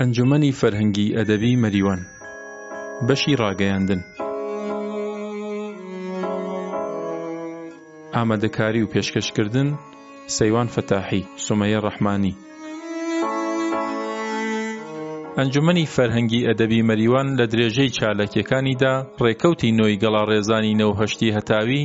ئەنجومەنی فەرهەنگی ئەدەبی مەریوان بەشی ڕاگەیاندن ئامادەکاری و پێشکەشکردن سەیوان فەتاحی سومەیە ڕەحمانی ئەنجومەنی فەرهەنگی ئەدەبی مەریوان لە درێژەی چالاکیەکانیدا ڕێکەوتی نۆی گەڵاڕێزانی نەوهەشتی هەتاوی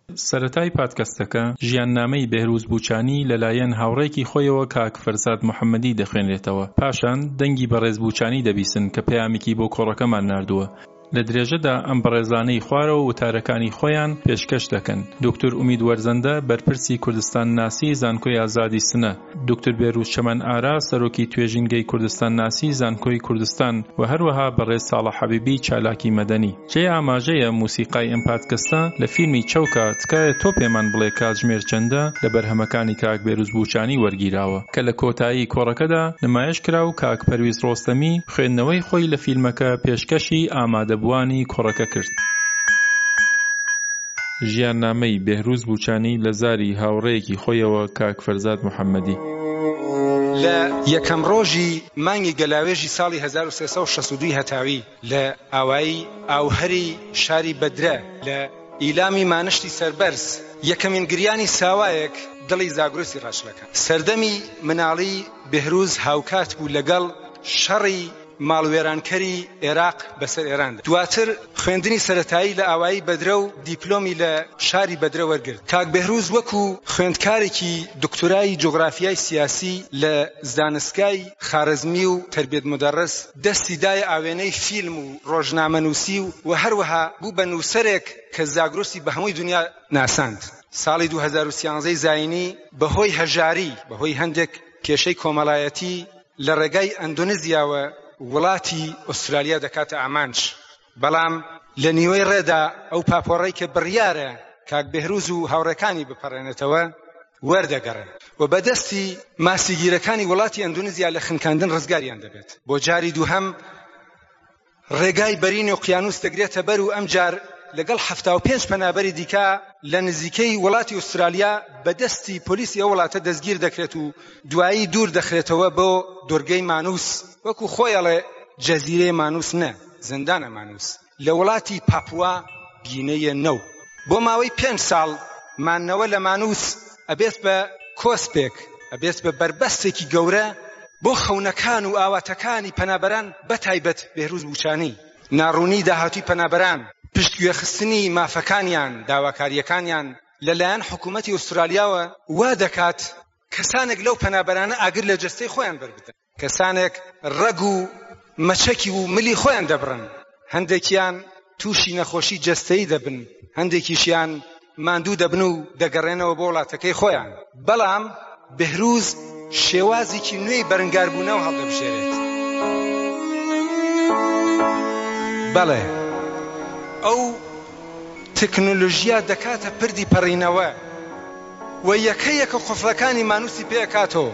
سەرەتای پادکەستەکە ژیاننامەی بێهرووز بووچانی لەلایەن هاوڕێکی خۆیەوە کاک فەرزاد محەمەدی دەخوێنرێتەوە پاشان دەنگی بەڕێز بووچانی دەبیسن کە پەیامێکی بۆ کۆڕەکەمان ناردووە لە درێژەدا ئەم بەڕێزانەی خوارەوە وتارەکانی خۆیان پێشکەش دەکەن دوکتور ئومید وەرزەندە بەرپرسی کوردستان ناسی زانکۆی ئازادی سنە. دوکتور بێروز چەمەن ئارا سەرۆکی توێژینگەی کوردستانناسی زانکۆی کوردستان و هەروەها بەڕێز ساڵە حەبیبی چالاکی مەدەنی. جێی ئاماژەیە موسیقای ئەم پادکەستە لە فیلمی چەوکە، تکایە تۆ پێمان بڵێ کاتژمێر چەندە لە بەرهەمەکانی کاک بێروز بووچانی وەرگیراوە کە لە کۆتایی کۆڕەکەدا نمایش کرا و کاک پەرویز ڕۆستەمی خوێندنەوەی خۆی لە فیلمەکە پێشکەشی ئامادەبووانی کۆڕەکە کرد. ژیاننامەی، بێهرووز بووچانی، لە زاری هاوڕێیەکی خۆیەوە کاک فەرزاد محەممەدی. لە یەکەم ڕۆژی مانگی گەلاوێژی ساڵی هەزار و سێ سەد و شەست و دوو هەتاوی لە ئاوایی ئاوهری شاری بەدرە لە ئیلامی مانشتی سەربەرز یەکەمین گریانی ساوایەک دڵی زاگرۆسی ڕاچڵەکاند. سەردەمی مناڵیی بێهرووز هاوکات بوو لەگەڵ شەڕی. ماڵوێرانکەری ئێراق بەسەر ئێراندا دواتر خوێندنی سەرەتایی لە ئاوایی بەدرە و دیپلۆمی لە شاری بەدرە وەرگرت کاک بێهروز وەکو خوێندکارێکی دکتورای جوغرافیای سیاسی لە زانستگای خارەزمی و تربیت مدرس دەستی دایە ئاوێنەی فیلم و ڕۆژنامەنووسی و و هەروەها بوو بە نووسەرێک کە زاگرۆسی بە هەمووی دنیا ناساند ساڵی دوو هەزار و سیانزەی زاینی بەهۆی هەژاری بەهۆی هەندێک کێشەی کۆمەڵایەتی لە ڕێگای ئەندۆنزیاوە وڵاتی ئوسترالیا دەکاتە ئامانج، بەڵام لە نیوەی ڕێدا ئەو پاپۆڕەی کە بڕیارە کاک بێهرووز و هاوڕێکانی بپەڕێنێتەوە وەردەگەڕێن و بە دەستی ماسیگیرەکانی وڵاتی ئەندۆنزیا لە خنکاندن ڕزگاریان دەبێت بۆ جاری دووهەم. ڕێگای بەرینی ئۆقیانووس دەگرێتە بەر و ئەمجار لەگەڵ حەفتا و پێنج پەنابەری دیکە لە نزیکەی وڵاتی ئوسترالیا بە دەستی پۆلیسی ئەو وڵاتە دەستگیر دەکرێت و دوایی دوور دەخرێتەوە بۆ دۆرگەی مانوس وەکو خۆی ئەڵێ جەزیرەی مانوس نە زندانە مانوس لە وڵاتی پاپوا گینەیە نەو بۆ ماوەی پێنج ساڵ مانەوە لە مانوس ئەبێت بە کۆسپێک ئەبێت بە بەربەستێکی گەورە بۆ خەونەکان و ئاواتەکانی پەنابەران بەتایبەت بێروز بوچانی ناڕوونی داهاتوی پەنابەران پشتگوێخستنی مافەکانیان داواکاریەکانیان لەلایەن حکوومەتی ئوسترالیاوە وا دەکات کەسانێک لەو پەنابەرانە ئاگر لە جەستەی خۆیان بەربدەن کەسانێک ڕەگ و مەچەکی و ملی خۆیان دەبڕن، هەندێکیان تووشی نەخۆشی جەستەیی دەبن، هەندێکیشیان ماندوو دەبن و دەگەڕێنەوە بۆ وڵاتەکەی خۆیان، بەڵام بێهرووز شێوازێکی نوێی بەرنگاربوونەوە هەڵدەبژێرێت. بەڵێ، ئەو تەکنۆلۆژیا دەکاتە پردی پەڕینەوە و یەکە یەکە قفڵەکانی مانوسی پێ ئەکاتەوە،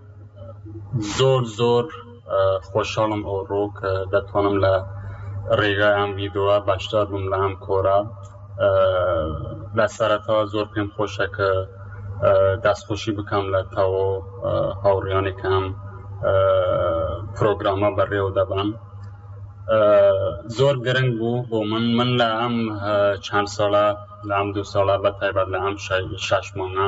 زۆر زۆر خۆشحاڵم ئەوڕۆ کە دەتوانم لە ڕێگای ئەم ڤیدۆە باشدار بم لە ئەم کۆرە لە سەرەتەوە زۆر پێم خۆشە کە داستخۆشی بکەم لە تاوە هاوڕیانێکم پرۆگرامە بەڕێوە دەبان زۆر گرنگ بوو بۆ من من لە ئەم چەند ساڵە لە ئەم دوو ساڵە بە تایبەت لە ئەم شاش مانگە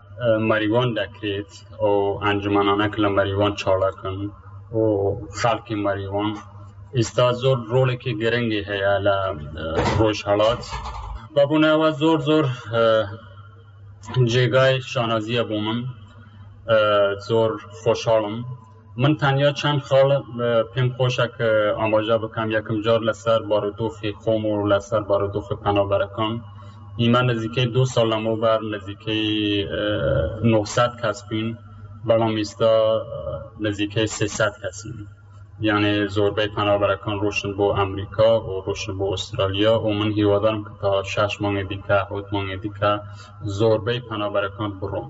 مەریوان دەکرێت ئەو ئەنجومەنانە کە لە مەریوان چاڵاکن و خەڵکی مەریوان ئیستا زۆر ڕۆڵێکی گرنگی هەیە لە ڕۆژهەڵات بەبوونەوە زۆر زۆر جێگای شانازیە بۆ من زۆر خۆشحاڵم من تەنیا چەند خاڵ پێم خۆشە کە ئاماژە بکەم یەکم جار لەسەر بارودۆخی خۆم و لەسەر بارودۆخی پەنابەرەکان ئیمە نزیکەی دو ساڵ لەمەوبەر نزیکەی 900 کەس بووین بەڵام ئیستا نزیکەی 300 کەسین یانێ زۆربەی پەنابەرەکان ڕۆشن بۆ ئەمریکا و ڕۆشن بۆ ئوسترالیا و من هیوادارم کە تا شش مانگی دیکە حوت مانگی دیکە زۆربەی پەنابەرەکان بڕۆن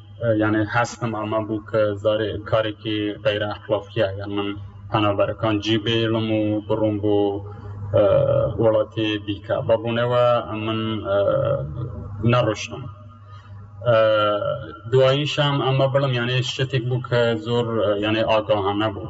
یانێ هەستم ئەمە بوو کە زارێ کارێکی غیرە ئەخلاقیە یان من پەنابەرەکان جی بێڵم و بڕۆم بۆ وڵاتی دیکە بەبوونەوە من نەڕشتم دواییشم ئەمە بڵم یانێ شتێک بوو کە زۆر یانێ ئاگاهانە بوو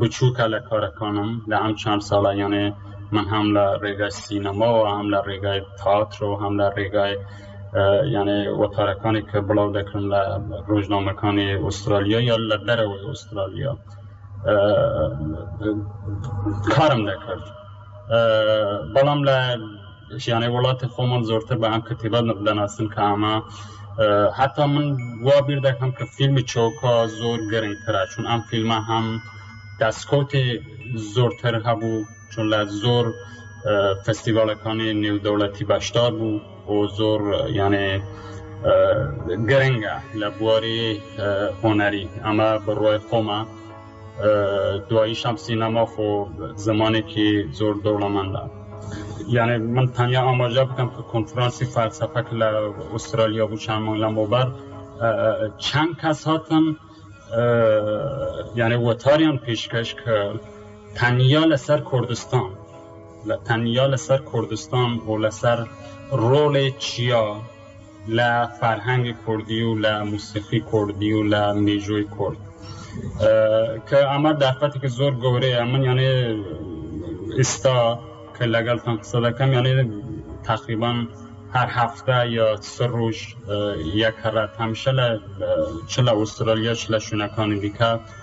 بچووکە لە کارەکانم لە ئەم چەند ساڵە یانێ من هەم لە ڕێگای سینەماوە هەم لە ڕێگای تاترۆ هەم لە ڕێگای یانێ وەتارەکانی کە بڵاو دەکرم لە ڕۆژنامەکانی ئوسترالیا یا لە دەرەوەی ئوسترالیا کارم دەکرد بەڵام لە ژیانی وڵاتی خۆمان زۆرتر بە ئەم کتێبە دەناسن کە ئەمە حتا من وا بیر دەکەم کە فیلمی چۆکە زۆر گەرنگترە چون ئەم فیلمە هەم دەستکەوتی زۆرتر هەبوو چون لە زۆر فستیڤالەکانی نێودەوڵەتی بەشدار بوو بۆ زۆر یانێ گرنگە لە بواری هۆنەری ئەمە بڕای خۆمە دواییشم سینەما خۆ زمانێکی زۆر دەوڵەمەندە یانێ من تەنیا ئاماژە بکەم کە کۆنفرانسی فەلسەفەک لە ئوسترالیا بوو چەند مانگ لەمەوبەر چەند کەس هاتن یانێ وەتاریان پێشکەش کە تەنیا لەسەر کوردستان لە تەنیا لەسەر کوردستان و لەسەر ڕۆڵێ چیا لە فارهەنگی کوردی و لە موسیقی کوردی و لە میژووی کورد کە ئەمە داخەتێکی زۆر گەورەیە من یانێ ئیستا کە لەگەڵتان قسە دەکەم یانێ تقریبان هەر هەفتە یا چ ڕۆژ یەکەڕەت هەمیشە لە چ لە ئوسترالیا چ لە شوێنەکانی دیکە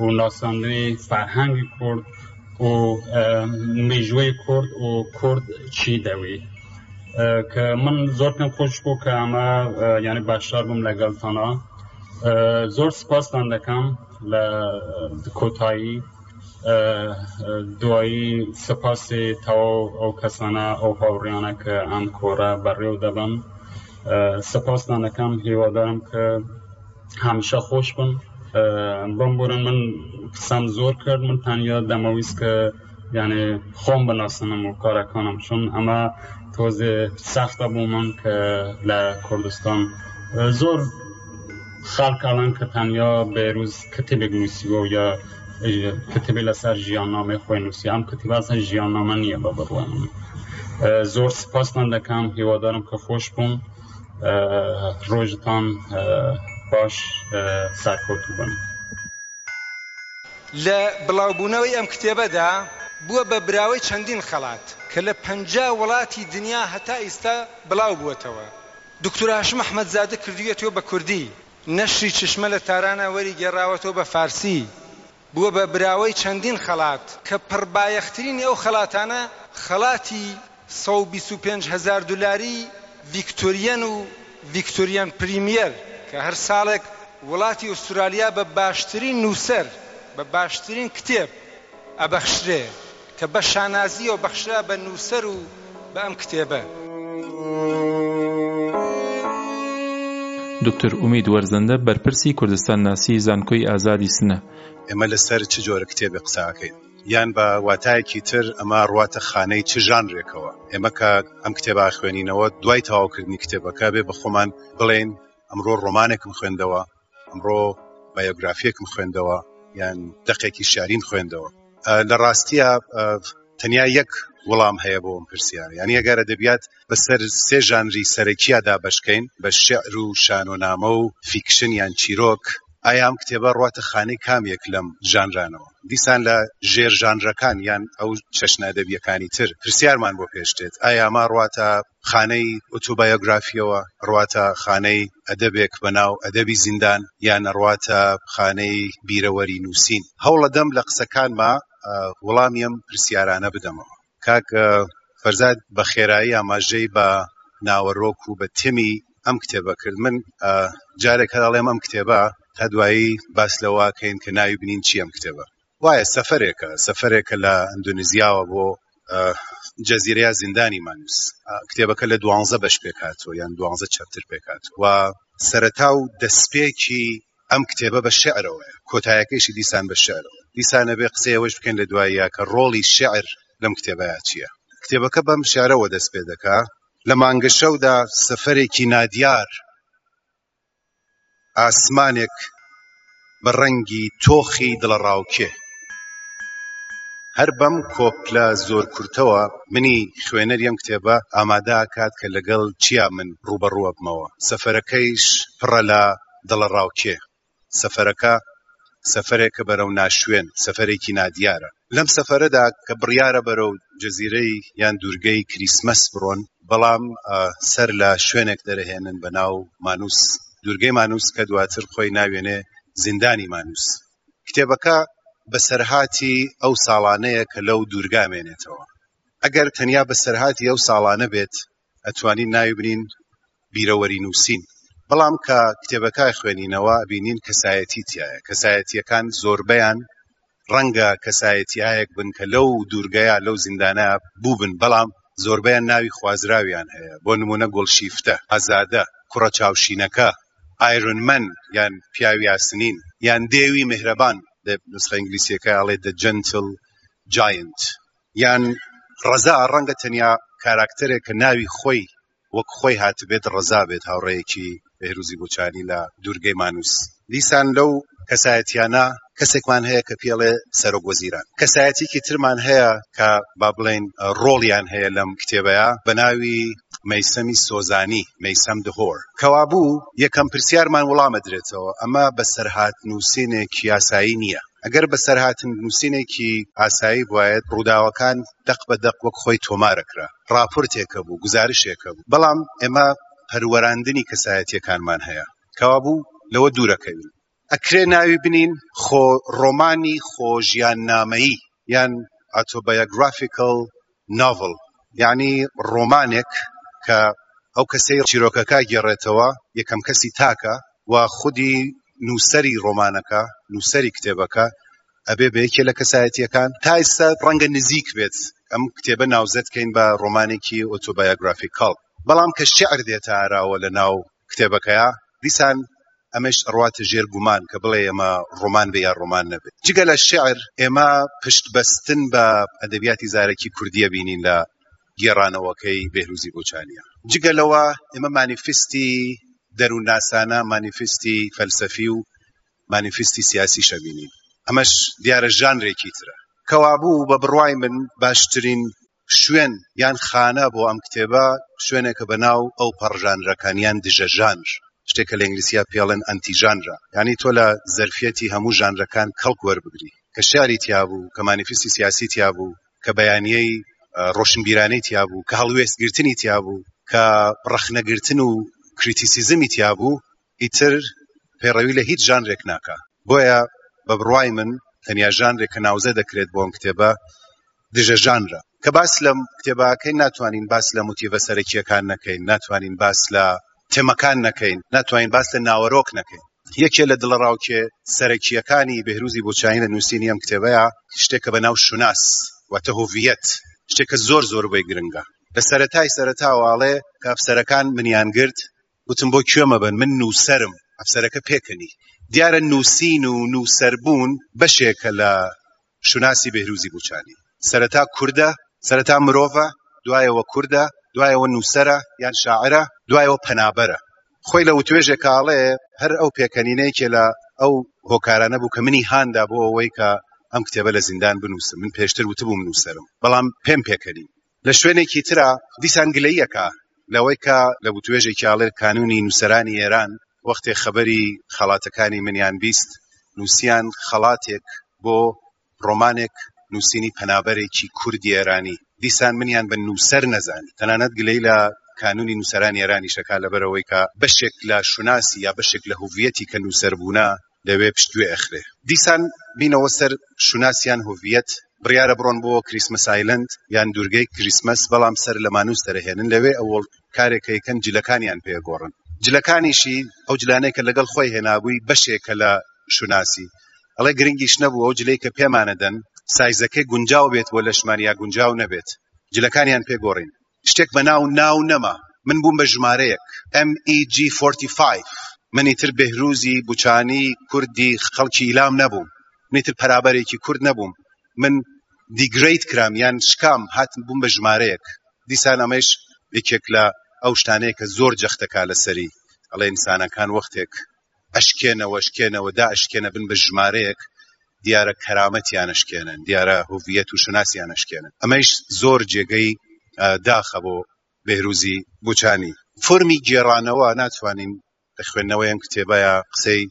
و ناساندنی فەرهەنگی کورد و میژوەی کورد و کورد چی دەوی کە من زۆر پێم خۆش بوو کە ئەمە یعنی باشدار بووم لەگەڵتانە زۆر سپاستان دەکەم لە کۆتایی دوایی سپاسی تەواو ئەو کەسانە ئەو هاوڕیانە کە ئەم کۆرە بەڕێو دەبم سپاستان دەکەم هیوادارم کە هەمیشە خۆش بن بۆم بورن من قسەم زۆر کرد من تەنیا دەمەویست کە یعنی خۆم بناسنم و کارەکانم چون ئەمە تۆزێ سەختە بۆ من کە لە کوردستان زۆر خەڵک ئەڵەن کە تەنیا بێروز کتێبێک نووسیوە و یا کتێبی لەسەر ژیان نامێ خۆی نووسی ئەم کتێب ئەسەن ژیان نامە نییە بە بڕوای من زۆر سپاستان دەکەم هیوادارم کە خۆش بووم ڕۆژتان باش سەرکەوتوو بن. لە بڵاوبوونەوەی ئەم کتێبەدا بووە بە براوەی چەندین خەڵات کە لە پەنجا وڵاتی دنیا هەتا ئیستا بڵاو بووەتەوە. دوکتور هاشم ئەحمەدزادە کردوویەتیەوە بە کوردی، نەشری چشمە لە تارانە وەریگێڕاوەتەوە بە فارسی، بووە بە براوەی چەندین خەڵات کە پڕبایەخترینی ئەو خەڵاتانە خەڵاتی سەد و بیست و پێنج هەزار دولاری ڤیکتۆریەن و ڤیکتۆریەن پریمیەر کە هەر ساڵێک وڵاتی ئوسترالیا بە باشترین نووسەر بە باشترین کتێب ئەبەخشرێ. کە بە شانازییەوە بەخشرا بە نووسەر و بە ئەم کتێبە. دوکتور ئومید وەرزەندە بەرپرسی کوردستانناسی زانکۆی ئازادی سنە. ئێمە لەسەر چ جۆرە کتێبێک قسە ئەکەین؟ یان بە واتایەکی تر ئەمە ڕواتە خانەی چ ژانرێکەوە؟ ئێمە کە ئەم کتێبە ئەخوێنینەوە دوای تەواوکردنی کتێبەکە بێ بە خۆمان بڵێین ئەمڕۆ ڕۆمانێکم خوێندەوە، ئەمڕۆ بایۆگرافیەکم خوێندەوە یان دەقێکی شاریم خوێندەوە لە ڕاستیە تەنیا یەک وڵام هەیە بۆ ئەم پرسیار یعنی ئەگەرە دەبیات بەسەر سێ ژانری سەرەکیە دابشکەین بە شعر و شانۆنامە و فیکشن یان چیرۆک ئایام کتێبە ڕاتە خانەی کامێک لەم ژانرانەوە دیسان لە ژێر ژانرەکان یان ئەو چەشنە دەبیەکانی تر پرسیارمان بۆ پێشتێت ئایاما ڕاتە خانەی ئوتوبایۆگرافیەوە ڕواتە خانەی ئەدەبێک بە ناو ئەدەبی زیندان یان ئەڕواتە خانەی بیرەوەری نووسین هەوڵەدەم لە قسەکانما وڵامی ئەم پرسیارانە بدەمەوە کاک فەرزاد بە خێرایی ئاماژەی بە ناوەرۆک و بە تمی ئەم کتێبە کرد من جارێک هەر ئەڵێم ئەم کتێبە تا دوایی باس لەوەکەین کە ناوی بنین چی ئەم کتێبە وایە سەفەرێکە سەفەرێکە لە ئەندۆنیزیاوە بۆ جەزیرەیە زیندانی مانوس کتێبەکە لە دوانزە بەش پێکاتەوە یان دوانزە چەپتر پێکات و سەرەتا و دەستپێکی ئەم کتێبە بە شعرەوە کۆتایەکەیشی دیسان بە شعرەوە دیسانە بێ قسەیەوەش بکەن لە دواییە کە ڕۆڵی شعر لەم کتێبەیە چییە کتێبەکە بەم شارەوە دەست پێ دەکا لە مانگەشەودا سەفەرێکی نادیار ئاسمانێک بە ڕەنگی تۆخی دڵەڕاوکێ هەر بەم کۆپلە زۆر کورتەوە منی خوێنەری ئەم کتێبە ئامادە ئەکات کە لەگەڵ چیا من ڕووبەڕوو ئەبمەوە سەفەرەکەیش پڕە لە دڵەڕاوکێ سەفەرەکە سەفەرێکە بەرەو ناشوێن سەفەرێکی نادیارە لەم سەفەرەدا کە بڕیارە بەرەو جزیرەی یان دوورگەی کریسمەس بڕۆن، بەڵام سەر لە شوێنێک دەرەهێنن بە ناو مانوس، دوورگەی مانوس کە دواتر خۆی ناوێنێ زیندانی مانوس. کتێبەکە بەسەرهاتی ئەو ساڵانەیە کە لەو دوورگا مێنێتەوە. ئەگەر تەنیا بەسەرهاتی ئەو ساڵانە بێت، ئەتوانین ناوی بنین بیرەوەری نووسین بەڵام کە کتێبەکە خوێنینەوە بینین کەسایەتی تایە کەسایەتیەکان زۆربیان ڕەنگە کەسایەتیایەک بن کە لەو دوورگەیە لەو زیندانە بووبن بەڵام زۆربیان ناوی خوازراویان هەیە بۆ نمونە گۆڵشیفتە هەزادە کوڕە چاوشینەکە ئایرنمەن یان پیاوی ئاسنین یان دێوی مهرەبان لە نسخە ئینگلیسیەکە ئەڵێ دە جنتل جاینت یان ڕەزا ڕەنگە تەنیا کاراکتەرێک کە ناوی خۆی وەک خۆی هاتبێت ڕەزا بێت هاوڕێیەکی بێهروزی بوچانی لە دوورگەی مانوس دیسان لەو کەسایەتیانە کەسێکمان هەیە کە پێڵێ سەرۆک وەزیران کەسایەتیکی ترمان هەیە کە با بڵین ڕۆڵیان هەیە لەم کتێبەیە بە ناوی مەیسەمی سۆزانی مەیسەم دهۆر کەوابوو یەکەم پرسیارمان وڵامە درێتەوە ئەمە بەسەرهات نووسینێک یاسایی نییە ئەگەر بەسەرهاتن نووسینێکی ئاسایی بوایەت ڕووداوەکان دەق بە دەق وەک خۆی تۆمارەکرا ڕاپۆرتێکە بوو گزارشێکە بوو بەڵام ئێمە پەروەراندنی کەسایەتیەکانمان هەیە کەوابوو لەوە دوورەکەوین ئەکرێ ناوی بنین خۆ ڕۆمانی خۆژیان نامەیی یان ئاتۆبایۆگرافیکەڵ نۆڤڵ یانی ڕۆمانێک کە ئەو کەسەی چیرۆکەکە گێڕێتەوە یەکەم کەسی تاکە و خودی نووسری ڕۆمانەکە نووسری کتێبەکە ئەبێ بە یەکێ لە کەسایەتیەکان تا ئێستا ڕەنگە نزیک بێت ئەم کتێبە ناوزەت کەین بە ڕۆمانێکی ئۆتۆبایۆگرافیکاڵ بەڵام کە شعر دێتە ئاراوە لە ناو کتێبەکەیا دیسان ئەمەش ڕواتە ژێر گومان کە بڵێ ئێمە ڕۆمان بێ یا ڕۆمان نەبێت جگە لە شعر ئێمە پشت بەستن بە ئەدەبیاتی زارەکی کوردیە بینین لە گێڕانەوەکەی بێهروزی بۆچانیە جگە لەوە ئێمە مانیفستی دەروونناسانە مانیفستی فەلسەفی و مانیفستی سیاسی شەبینین ئەمەش دیارە ژانرێکی ترە کەوابوو بە بڕوای من باشترین شوێن یان خانە بۆ ئەم کتێبە شوێنێکە بە ناو ئەو پەڕژانرەکان یان دژە ژانر شتێکە لە ئینگلیسیا پێڵێن ئەنتی ژانرە یعنی تۆ لە زەرفەتی هەموو ژانرەکان کەڵک وەربگری کە شاری تیابوو کە مانیفستی سیاسی تیابوو کە بەیانیەی ڕۆشنبیرانەی تیابوو کە هەڵوێستگرتنی تیابوو کە ڕەخنەگرتن و کریتیسیزمی تیابوو ئیتر پەیڕەوی لە هیچ ژانرێک ناکا. بۆیە بە بڕوای من تەنیا ژانرێک کە ناوزە دەکرێت بۆ ئەم کتێبە دژە ژانرە. کە باس لە کتێبە ئەکەین ناتوانین باس لە موتیڤە سەرەکییەکان نەکەین، ناتوانین باس لە تێمەکان نەکەین، ناتوانین باس لە ناوەرۆک نەکەین. یەکێ لە دڵەڕاوکێ سەرەکییەکانی بێهرووزی بۆچانی لە نووسینی ئەم کتێبەیا شتێکە بە ناو شوناس واتە هوڤییەت، شتێکە زۆر زۆر بۆی گرنگە. لە سەرەتای سەرەتاوە ئەڵێ کە ئەفسەرەکان منیان گرت گوتم بۆ کوێ مەبەن من نووسەرم ئەفسەرەکە پێکەنی دیارە نووسین و نووسەربوون بەشێکە لە شوناسی بێهروزی بوچانی سەرەتا کوردە سەرەتا مرۆڤە دوایەوە کوردە دوایەوە نووسرە یان شاعرە دوایەوە پەنابەرە خۆی لە وتوێژێک کاڵێ هەر ئەو پێکەنینەیەکێ لە ئەو هۆکارانە بوو کە منی هاندا بۆ ئەوەی کە ئەم کتێبە لە زیندان بنووسم من پێشتر وتبووم نووسرم بەڵام پێم پێکەنی لە شوێنێکی ترا دیسان گلەیەکە لەوەی کە لە بوتوێژێکی ئاڵێ کانونی نووسەرانی ئێران وەختێ خەبەری خەڵاتەکانی منیان بیست نووسیان خەڵاتێک بۆ ڕۆمانێک نووسینی پەنابەرێکی کوردی ئێرانی دیسان منیان بە نووسەر نەزانی تەنانەت گلەی لە کانونی نووسەرانی ئێرانیشەکە لەبەرەوەی کە بەشێک لە شوناسی یا بەشێک لە هوڤەتی کە نووسەر بوونە دەوێ پشتگوێ ئەخرێ. دیسان بینەوە سەر شوناس یان هوڤیەت، بڕیارە بڕۆن بۆ کریسمەس ئایلەند یان دوورگەی کریسمەس بەڵام سەر لە مانوس دەرەهێنن لەوێ ئەوەڵ کارێک کە یەکەن جلەکانیان پێ ئەگۆڕن جلەکانیشی ئەو جلانەی کە لەگەڵ خۆی هێنابووی بەشێکە لە شوناسی ئەڵێ گرنگیش نەبوو ئەو جلەی کە پێمانەدەن سایزەکەی گونجاو بێت بۆ لەشمان یا گونجاو نەبێت جلەکانیان پێ گۆڕین شتێک بە ناو ناو نەما من بووم بە ژمارەیەک MEG45 منی تر بهروزی بوچانی کوردی خەڵکی ئیلام نەبووم منی تر پەرابەرێکی کورد نەبووم من دیگریت کرام یان شکام هاتم بووم بە ژمارەیەک دیسان ئەمەش یەکێک لە ئەو شتانەیە کە زۆر جەختەکە لەسەری ئەڵێ ئینسانەکان وەختێک ئەشکێنەوە شکێنەوە دا ئەشکێنە بن بە ژمارەیەک دیارە کەرامەتیان ئەشکێنن دیارە هوڤیەت و شوناسیان ئەشکێنن ئەمەیش زۆر جێگەی داخە بۆ بێروزی بچانی فرمی گێڕانەوە ناتوانین لە خوێندنەوەیان کتێبەیە قسەی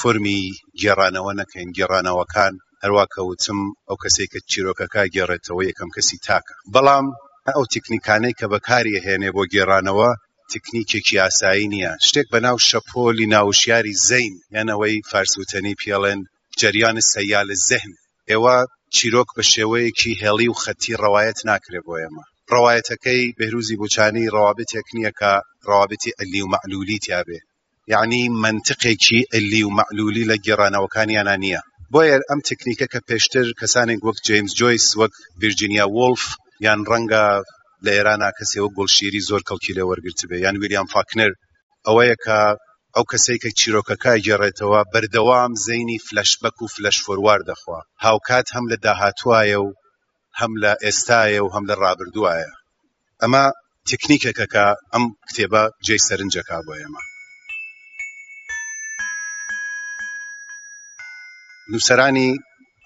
فرمی گێڕانەوە نەکەین گێڕانەوەکان هەروە کەوتم ئەو کەسێک کە چیرۆکەکە گێڕێتەوە یەکەم کەسی تاکە بەڵام ئەو تکنیکانەی کە بەکاری هێنێ بۆ گێڕانەوە تکنیکێکی ئاسایی نییە، شتێک بە ناو شەپۆلی ناوشیاری زەین یان ئەوەی فارسوتەنی پیێڵێن جریان سیال ذهن ئێوە چیرۆک بە شێوەیەکی هێڵی و خەتی ڕەوایەت ناکرێ بۆ ئێمە. ڕەوایەتەکەی بێهرووزی بووچانی ڕەوابتێک نییە کە ڕەوابتی علی و مەعلوولی تیابێ. یەعنی مەنتقێکی علی و مەعلولی لە گێڕانەوەکانیانا نیە بۆیە ئەم تکنیکە کە پێشتر کەسانێک وەک جەیمس جۆیس وەک ڤیرجینیا وۆڵف یان ڕەنگە لە ئێرانا کەسێ وەک گوڵشیری زۆر کەڵکی لێ وەرگرتبێ یان ویلیام فاکنر ئەوەیە کە ئەو کەسەی کە چیرۆکەکە گێڕێتەوە بەردەوام زەینی فلەشبەک و فلەشفۆروار دەخوا هاوکات هەم لە داهاتوایە و هەم لە ئێستایە و هەم لە ڕابردووایە ئەمە تکنیکێکە کە ئەم کتێبە جێی سەرنجەکە بۆ ئێمە نووسەرانی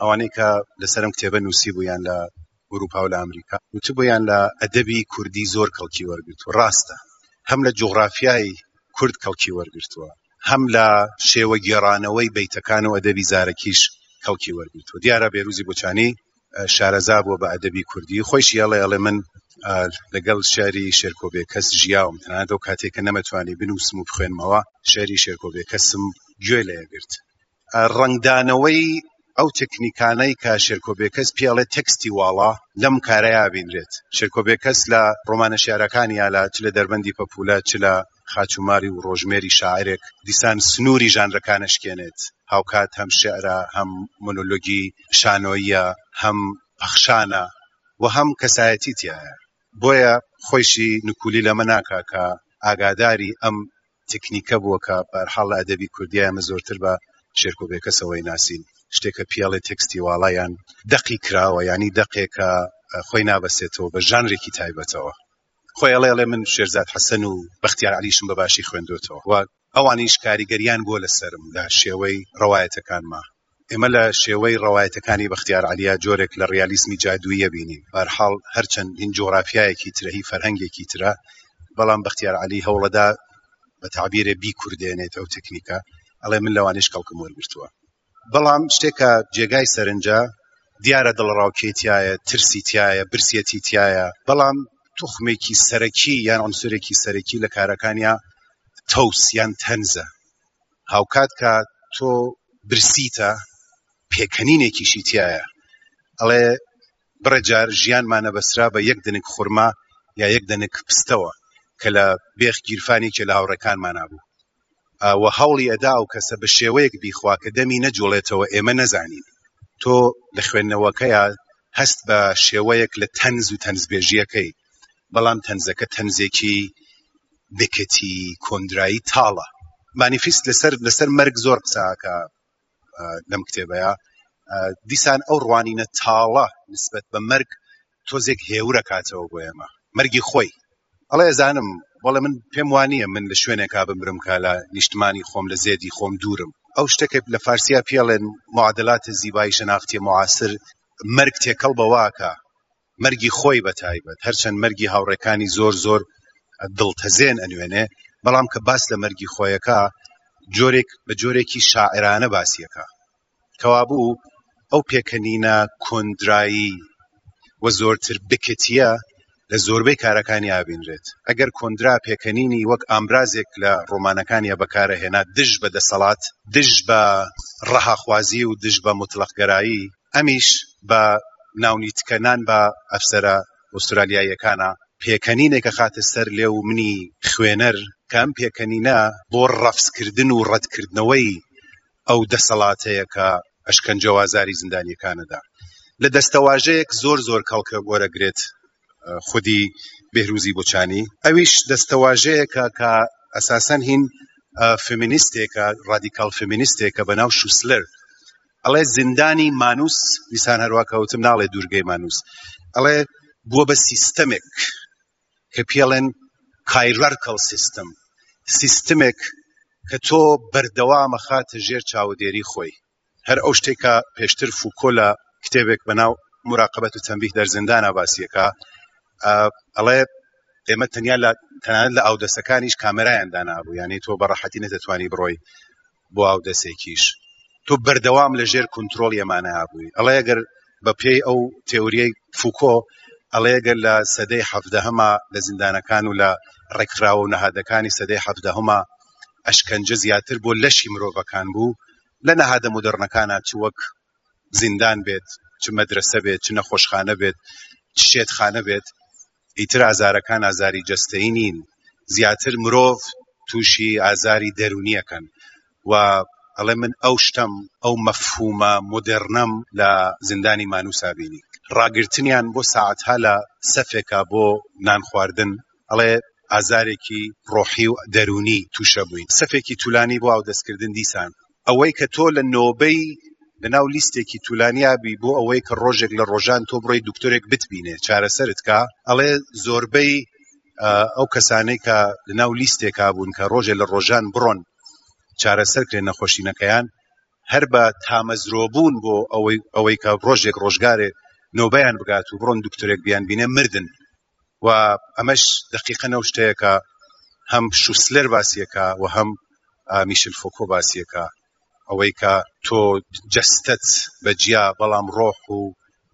ئەوانەی کە لەسەرم کتێبە نووسی بوویان لە ئوروپا و لە ئەمریکا وتە بۆیان لە ئەدەبی کوردی زۆر کەڵکی وەرگرت و ڕاستە هەم لە جوغرافیای کورد کەڵکی وەرگرتووە هەم لە شێوە گێڕانەوەی بیتەکان و ئەدەبی زارەکیش کەڵکی وەرگرتووە دیارە بێروزی بچانی شارەزا بووە بە ئەدەبی کوردی خۆیشی ئەڵێ ئەڵێ من لەگەڵ شاری شێرکۆ بێکەس ژیاوم تەنانەت ئەو کاتێکە نەمەتوانی بنووسم و بخوێنمەوە شاری شێرکۆ بێکەسم گوێ لەگرت ڕنگدانەوەی ئەو تەکنیکانەی کە شێرکۆ بێکەس پێڵێ تەکستی واڵا لەم کارەیا بینرێت شێرکۆ بێکەس لە ڕۆمانە شارەکانی یالا چ لە دەربەندی پەپولە چ لە خاچوماری و ڕۆژمێری شاعرێک دیسان سنووری ژانرەکان ئەشکێنێت، هاوکات هەم شیعرە، هەم مۆنۆلۆگی شانۆییە، هەم پەخشانە و هەم کەسایەتی تیایە. بۆیە خۆیشی نکوولی لەمە ناکا کە ئاگاداری ئەم تەکنیکە بووە کە بە هەر حاڵ لە ئەدەبی کوردیی ئێمە زۆرتر بە شێرکۆ بێکەسەوە ئەیناسین، شتێک کە پیاڵێ تێکستی واڵا یان دەقی کراوە، یانی دەقێک کە خۆی نابەستێتەوە بە ژانرێکی تایبەتەوە. خۆی ئەڵێ ئەڵێ من شێرزاد حەسەن و بەختیار عەلیشم بە باشی خوێندۆتەوە و ئەوانیش کاریگەریان بووە لەسەرم لە شێوەی ڕەوایەتەکانما. ئێمە لە شێوەی ڕەوایەتەکانی بەختیار عەلیا جۆرێک لە ڕیالیزمی جادوویە بینین. بە هەر حاڵ هەرچەند هین جۆغرافیایەکی ترە، هی فەرهەنگێکی ترە، بەڵام بەختیار عەلی هەوڵەدا بە تەعبیرێ بیکوردێنێت ئەو تەکنیکە، ئەڵێ من لەوانیش کەڵکم وەرگرتووە. بەڵام شتێک کە جێگای سەرنجە دیارە دڵەڕاوکێی تیایە، ترسی تیایە، برسیەتی تیایە، بەڵام توخمێکی سەرەکی یان عونسورێکی سەرەکی لە کارەکانیا تەوس یان تەنزە. هاوکات کە تۆ برسیتە پێکەنینێکیشی تیایە. ئەڵێ بڕێ جار ژیانمانە بەسرا بە یەک دنک خورما یا یەک دنک پستەوە کە لە بێخ گیرفانێکی لە هاوڕێکانمانا بوو. و هەوڵی ئەدا ئەو کەسە بە شێوەیەک بیخوا کە دەمی نەجوڵێتەوە ئێمە نەزانین تۆ لە خوێندنەوەکەیە هەست بە شێوەیەک لە تەنز و تەنزبێژیەکەی بەڵام تەنزەکە تەنزێکی بکەتی کۆندرایی تاڵە مانیفیست لەسەر لەسەر مەرگ زۆر قساکە لەم کتێبەیە دیسان ئەو ڕوانینە تاڵە نسبەت بە مەرگ تۆزێک هێورە کاتەوە بۆ ئێمە مەرگی خۆی ئەڵێ زانم بەڵێ من پێم وانە من لە شوێنێکا بمرم کا لە نیشتمانی خۆم لە زێدی خۆم دوورم ئەو شتەکەت لە فارسیا پێڵێن معادلات زیبایی شناختی معاصر مەرگ تێکەڵ بەواکە مەرگی خۆی بە تایبەت هەرچەند مەرگی هاوڕێکانی زۆر زۆر دڵتەزێن ئەنوێنێ بەڵام کە باس لە مەرگی خۆیەکە جۆرێک بە جۆرێکی شاعرانە باسیەکە کەوابوو ئەو پێکەنینە کۆندرایی و زۆرتر بکتیە لە زۆربەی کارەکانی ئابینرێت ئەگەر کۆندرا پێکەنینی وەک ئامرازێک لە ڕۆمانەکانیە بەکارەهێنا دژ بە دەسەڵات دژ بە ڕەهاخوازی و دژ بە متلقگەرایی ئەمیش بە ناونیتکە نان بە ئەفسەرە ئوسترالیاییەکانە، پێکەنینێکە خاتە سەر لێ و منی خوێنەر کە ئەم پێکەنینە بۆ ڕەفزکردن و ڕەتکردنەوەی ئەو دەسەڵاتەیە کە ئەشکەنجە و ئازاری زیندانیەکانەدا لە دەستەواژەیەک زۆر زۆر کەڵکە وەرەگرێت خودی بێهروزی بۆچانی ئەویش دەستەواژەیەکە کە ئەساسەن هین فمینیستێکە ڕادیکال فمینیستێکە بە ناو شوسلەر ئەڵێ زیندانی مانوس دیسان هەروا کەوتم ناڵێ دوورگەی مانوس ئەڵێ بووە بە سیستەمێک کە پێڵێن کایرەرکەڵ سیستم سیستمێک کە تۆ بەردەوامە خاتە ژێر چاودێری خۆی هەر ئەو شتێکە پێشتر فوکۆ لە کتێبێک بەناو مراقبەت و تەمبیه دەر زیندانە باسیەکە ئەڵێ ئێمە تەنیا لە تەنانەت لە ئاودەسەکانیش کامێرایان دانابوو یعنی تۆ بەڕەحەتی نەدەتوانی بڕۆی بۆ ئاودەسێکیش تۆ بەردەوام لە ژێر کنترۆڵ یەمانە هابووی ئەڵێ گەر بە پێی ئەو تێوریەی فوکۆ ئەڵێ گەر لە سەدەی حەفدەهەما لە زیندانەکان و لە ڕێکخراوە و نەهادەکانی سەدەی حەفدەهەما ئەشکەنجە زیاتر بۆ لەشی مرۆڤەکان بوو لە نەهادە مدرڕنەکانە چ وەک زیندان بێت چ مەدرسە بێت چ نەخۆشخانە بێت چ شێتخانە بێت ئیتر ئازارەکان ئازاری جەستەیی نین زیاتر مرۆڤ تووشی ئازاری دەرونیەکەن و ئەڵێ من ئەو شتەم ئەو مەفهومە مدرنەم لە زیندانی مانوسا بینی ڕاگرتنیان بۆ ساعتها لە سەفێکا بۆ نان خواردن ئەڵێ ئازارێکی ڕۆحی و دەرونی تووشە بووین سەفێکی تولانی بۆ ئاو دەستکردن دیسان ئەوەی کە تۆ لە نۆبەی لە ناو لیستێکی تولانیابی بۆ ئەوەی کە ڕۆژێک لە ڕۆژان تۆ بڕی دکتۆرێک بتبینێ چارەسەرت کا ئەڵێ زۆربەی ئەو کەسانەی کە لە ناو لیستێکا بوون کە ڕۆژێ لە ڕۆژان بڕۆن چارەسەر کرێن نەخۆشینەکەیان هەر بە تامەزرۆبوون بۆ ئەوەی ئەوەی کە ڕۆژێک ڕۆژگارێ نۆبیان بگات و بڕۆن دکتۆرێک بیان بینە مردن و ئەمەش دقیقە نەو شتەیەکە هەم شوسلەر باسیەکە و هەم میشل فۆکۆ باسیەکە ئەوەی کە تۆ جەستەت بە جیا بەڵام ڕۆح و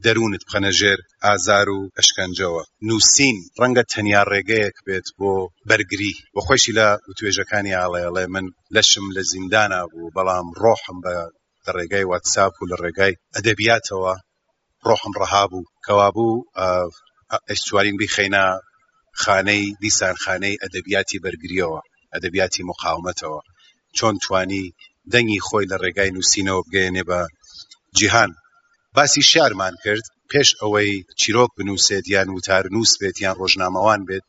دەروونت بخەنە ژێر ئازار و ئەشکەنجەوە نووسین ڕەنگە تەنیا ڕێگەیەک بێت بۆ بەرگری بە خۆشی لە وتوێژەکانی ئاڵێڵێ من لەشم لە زیندانا بوو بەڵام ڕۆحم بە لە ڕێگای واتساپ و لە ڕێگای ئەدەبیاتەوە ڕۆحم ڕەها بوو کەوا بوو ئەیسچوارین بیخەینە خانەی دیسانخانەی ئەدەبیاتی بەرگریەوە ئەدەبیاتی مقاومەتەوە چۆن توانی دەنگی خۆی لە ڕێگای نووسینەوە بگەێنێ بە جیهان باسی شارمان کرد پێش ئەوەی چیرۆک بنووسێت یان وتار نووس بێت یان ڕۆژنامەوان بێت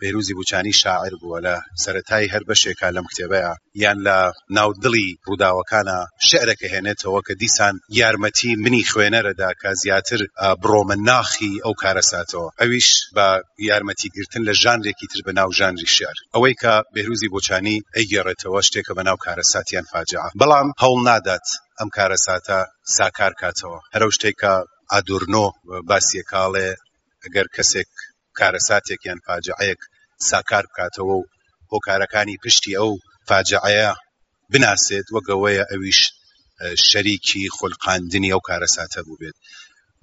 بێروزی بوچانی شاعیر بووە لە سەرەتای هەر بەشێکە لەم کتێبەیا یان لە ناو دڵی ڕووداوەکانا شعرێک ئەهێنێتەوە کە دیسان یارمەتی منی خوێنەر ئەدا کە زیاتر بڕۆمە ناخی ئەو کارەساتەوە ئەویش بە یارمەتی گرتن لە ژانرێکی تر بە ناو ژانری شعر ئەوەی کە بێروزی بوچانی ئەیگێڕێتەوە شتێکە بە ناو کارەسات یان فاجعە بەڵام هەوڵ نادات ئەم کارەساتە ساکار کاتەوە هەر ئەو شتەی کە ئادورنۆ باسی ئەکا ئەڵێ گەر کەسێک کارەساتێک یان فاجعەیەک ساکار بکاتەوە و هۆکارەکانی پشتی ئەو فاجعەیە بناسێت وەک ئەوەیە ئەویش شەریکی خولقاندنی ئەو کارەساتە بووبێت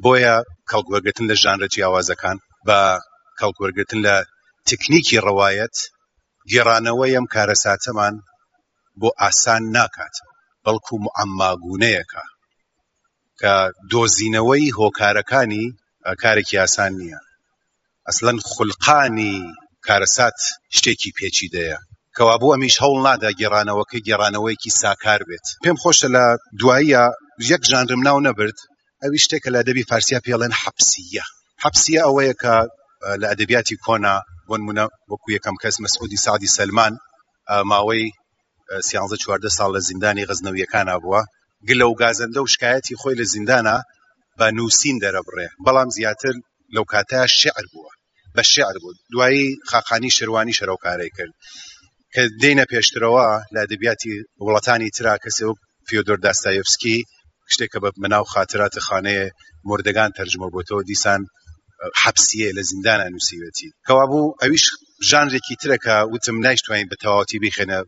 بۆیە کەڵکوەرگتن لە ژانرە جیاوازەکان بە کەڵکوەرگتن لە تکنیکی ڕەوایەت گێڕانەوەی ئەم کارەساتەمان بۆ ئاسان ناکات بەڵکو معماگونەیەەکە کە دۆزینەوەی هۆکارەکانی کارێکی ئاسان نییە، ئەسلەن خولقانی کارەسات شتێکی پێچیدەیە، کەوابوو ئەمیش هەوڵ نادا گێڕانەوەکەی گێڕانەوەیەکی ساکار بێت. پێم خۆشە لە دواییە یەک ژانرم ناو نەبرد، ئەویش شتێکە لە ئەدەبی فارسییە پێی ئەڵێن حەپسییە. حەپسییە ئەوەیە کە لە ئەدەبیاتی کۆنا، بۆ نموونە وەکوو یەکەم کەس مەسعوودی سەعدی سەلمان ماوەی سیانزە چواردە ساڵ لە زیندانی غەزنەویەکانا بووە گلە و گازەندە و شکایەتی خۆی لە زیندانا بە نووسین دەرەبڕێ بەڵام زیاتر لەو کاتە شعر بووە بە شعر بوو دوایی خاقانی شروانی شەرەوکارەی کرد کە دێنە پێشترەوە لە ئەدەبیاتی وڵاتانی ترا کەسێک فیۆدۆر داستایوفسکی شتێک کە بە مناو خاترات خانەیە مردگان تەرجمە بۆتەوە دیسان حەپسیە لە زیندانە نووسیوێتی کەوابوو ئەویش ژانرێکی ترە کە وتم نایشتوانین بە تەواوەتی بیخێنە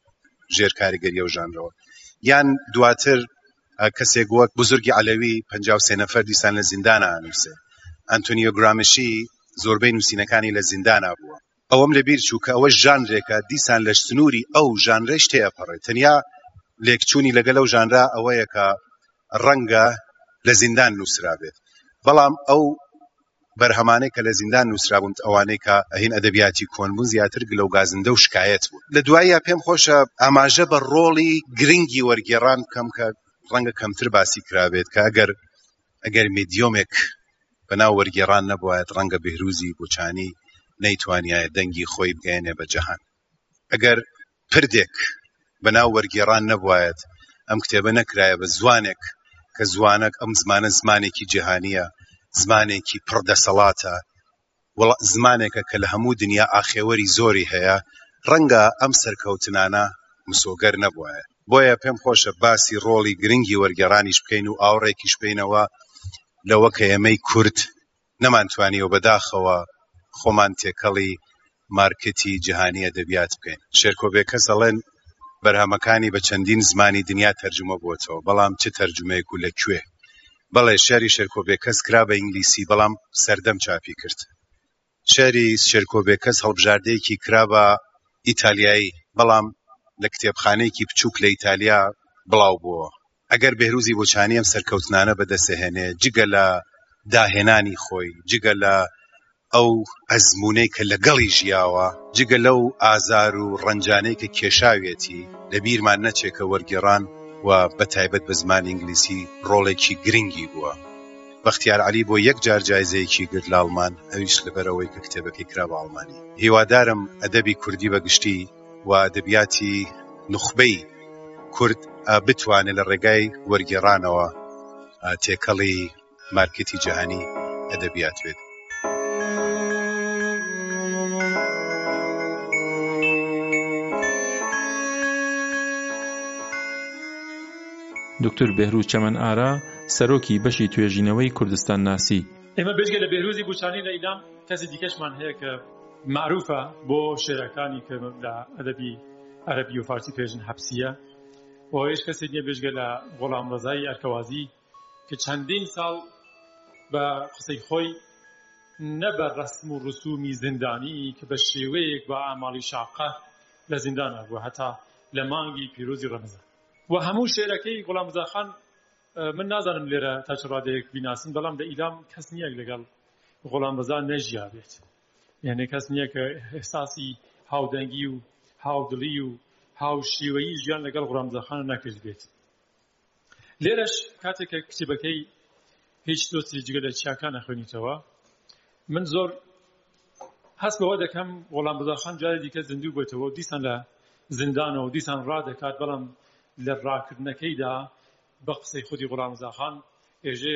ژێر کاریگەریە و ژانرەوە یان دواتر کەسێک وەک بزرگی علەوی پ سێ نەفەر دیسان لە زیندانە نووسێ ئەنتۆنیۆ گرامشی زۆربەی نووسینەکانی لە زیندانا بووە ئەوەم لە بیر چوو کە ئەوەش ژانرێکە دیسان لە سنووری ئەو ژانرەیش تێئەپەڕێ، تەنیا لێکچوونی لەگەل ئەو ژانرە ئەوەیە کە ڕەنگە لە زیندان نووسرابێت، بەڵام ئەو بەرهەمانەی کە لە زیندان نووسرابوون ئەوانەی کە هین ئەدەبیاتی کۆن بوون زیاتر گلەوگازندە و شکایەت بوون. لە دواییا پێم خۆشە ئاماژە بە ڕۆڵی گرنگی وەرگێڕان بکەم کە ڕەنگە کەمتر باسی کرابێت کە ئەگەر ئەگەر میدیۆمێک بەناو وەرگێڕان نەبوایەت ڕەنگە بێهرووزی بوچانی نەیتوانیایە دەنگی خۆی بگەیەنێ بە جەهان ئەگەر پردێک بەناو وەرگێڕان نەبوایەت ئەم کتێبە نەکرایە بە زوانێک کە زوانەک ئەم زمانە زمانێکی جیهانیە زمانێکی پڕ دەسەڵاتە زمانێکە کە لە هەموو دنیا ئاخێوەری زۆری هەیە، ڕەنگە ئەم سەرکەوتنانە مسۆگەر نەبوایە. بۆیە پێم خۆشە باسی ڕۆڵی گرنگی وەرگێڕانیش بکەین و ئاوڕێکیش بکەینەوە لەوە کە ئێمەی کورد نەمانتوانیوە بەداخەوە خۆمان تێکەڵی مارکێتی جیهانی ئەدەبیات بکەین. شێرکۆ بێکەس ئەڵێن بەرهەمەکانی بە چەندین زمانی دنیا تەرجومە بووەتەوە، بەڵام چ تەرجومەیەک و لە کوێ؟ بەڵێ شیعری شێرکۆ بێکەس کرا بە ئینگلیسی بەڵام سەردەم چاپی کرد. شیعری شێرکۆ بێکەس هەڵبژاردەیەکی کرا بە ئیتالیایی بەڵام لە کتێبخانەیەکی بچووک لە ئیتالیا بڵاو بووەوە. ئەگەر بێهرووزی بۆچانی ئەم سەرکەوتنانە بەدەست ئەهێنێ جگە لە داهێنانی خۆی، جگە لە ئەو ئەزموونەی کە لەگەڵی ژیاوە، جگە لەو ئازار و ڕەنجانەی کە کێشاویەتی، لە بیرمان نەچێ کە وەرگێڕان و بەتایبەت بە زمانی ئینگلیزی ڕۆڵێکی گرنگی بووە. بەختیار عەلی بۆ یەک جار جایزەیەکی گرت لە ئەڵمان، ئەویش لەبەرئەوەی کە کتێبەکەی کرا بە ئەڵمانی. هیوادارم ئەدەبی کوردی بە گشتی و ئەدەبیاتی نوخبەی کورد بتوانێ لە ڕێگای وەرگێڕانەوە تێکەڵی مارکێتی جەهانی ئەدەبیات بێت. دوکتور بێهروز چەمەن ئارا، سەرۆکی بەشی توێژینەوەی کوردستانناسی. ئێمە بێجگە لە بێهروزی بوچانی لە ئیلام کەسی دیکەشمان هەیە کە مەعروفە بۆ شێعرەکانی کە لە ئەدەبی عەرەبی و فارسی پێشن حەپسییە و ئێش کەسێک نیە بێژگە لە غوڵامڕەزایی ئەرکەوازی کە چەندین ساڵ بە قسەی خۆی نە بە ڕەسم و ڕسوومی زیندانی کە بە شێوەیەک بە ئاماڵی شاقە لە زیندانا بووە هەتا لە مانگی پیرۆزی ڕەمەزان و هەموو شێرەکەی غوڵام زاخان من نازانم لێرە تا چ ڕادەیەک بیناسن بەڵام لە ئیلام کەس نییە لەگەڵ غوڵام ڕزا نەژیا بێت یعنی کەس نییە کە احساسی هاودەنگی و هاودڵی و هاوشێوەیی ژیان لەگەڵ غوڵام زاخان نەکرد بێت لێرەش کاتێک کە کتێبەکەی هیچ تۆسی جگە لە چیاکان نەخوێنیتەوە من زۆر هەست بەوە دەکەم وەڵام بەداخان جارێ دیکە زیندوو بێتەوە دیسان لە زیندانەوە دیسان ڕادەکات بەڵام لە ڕاکردنەکەیدا بە قسەی خودی غوڵامزاخان ئێژێ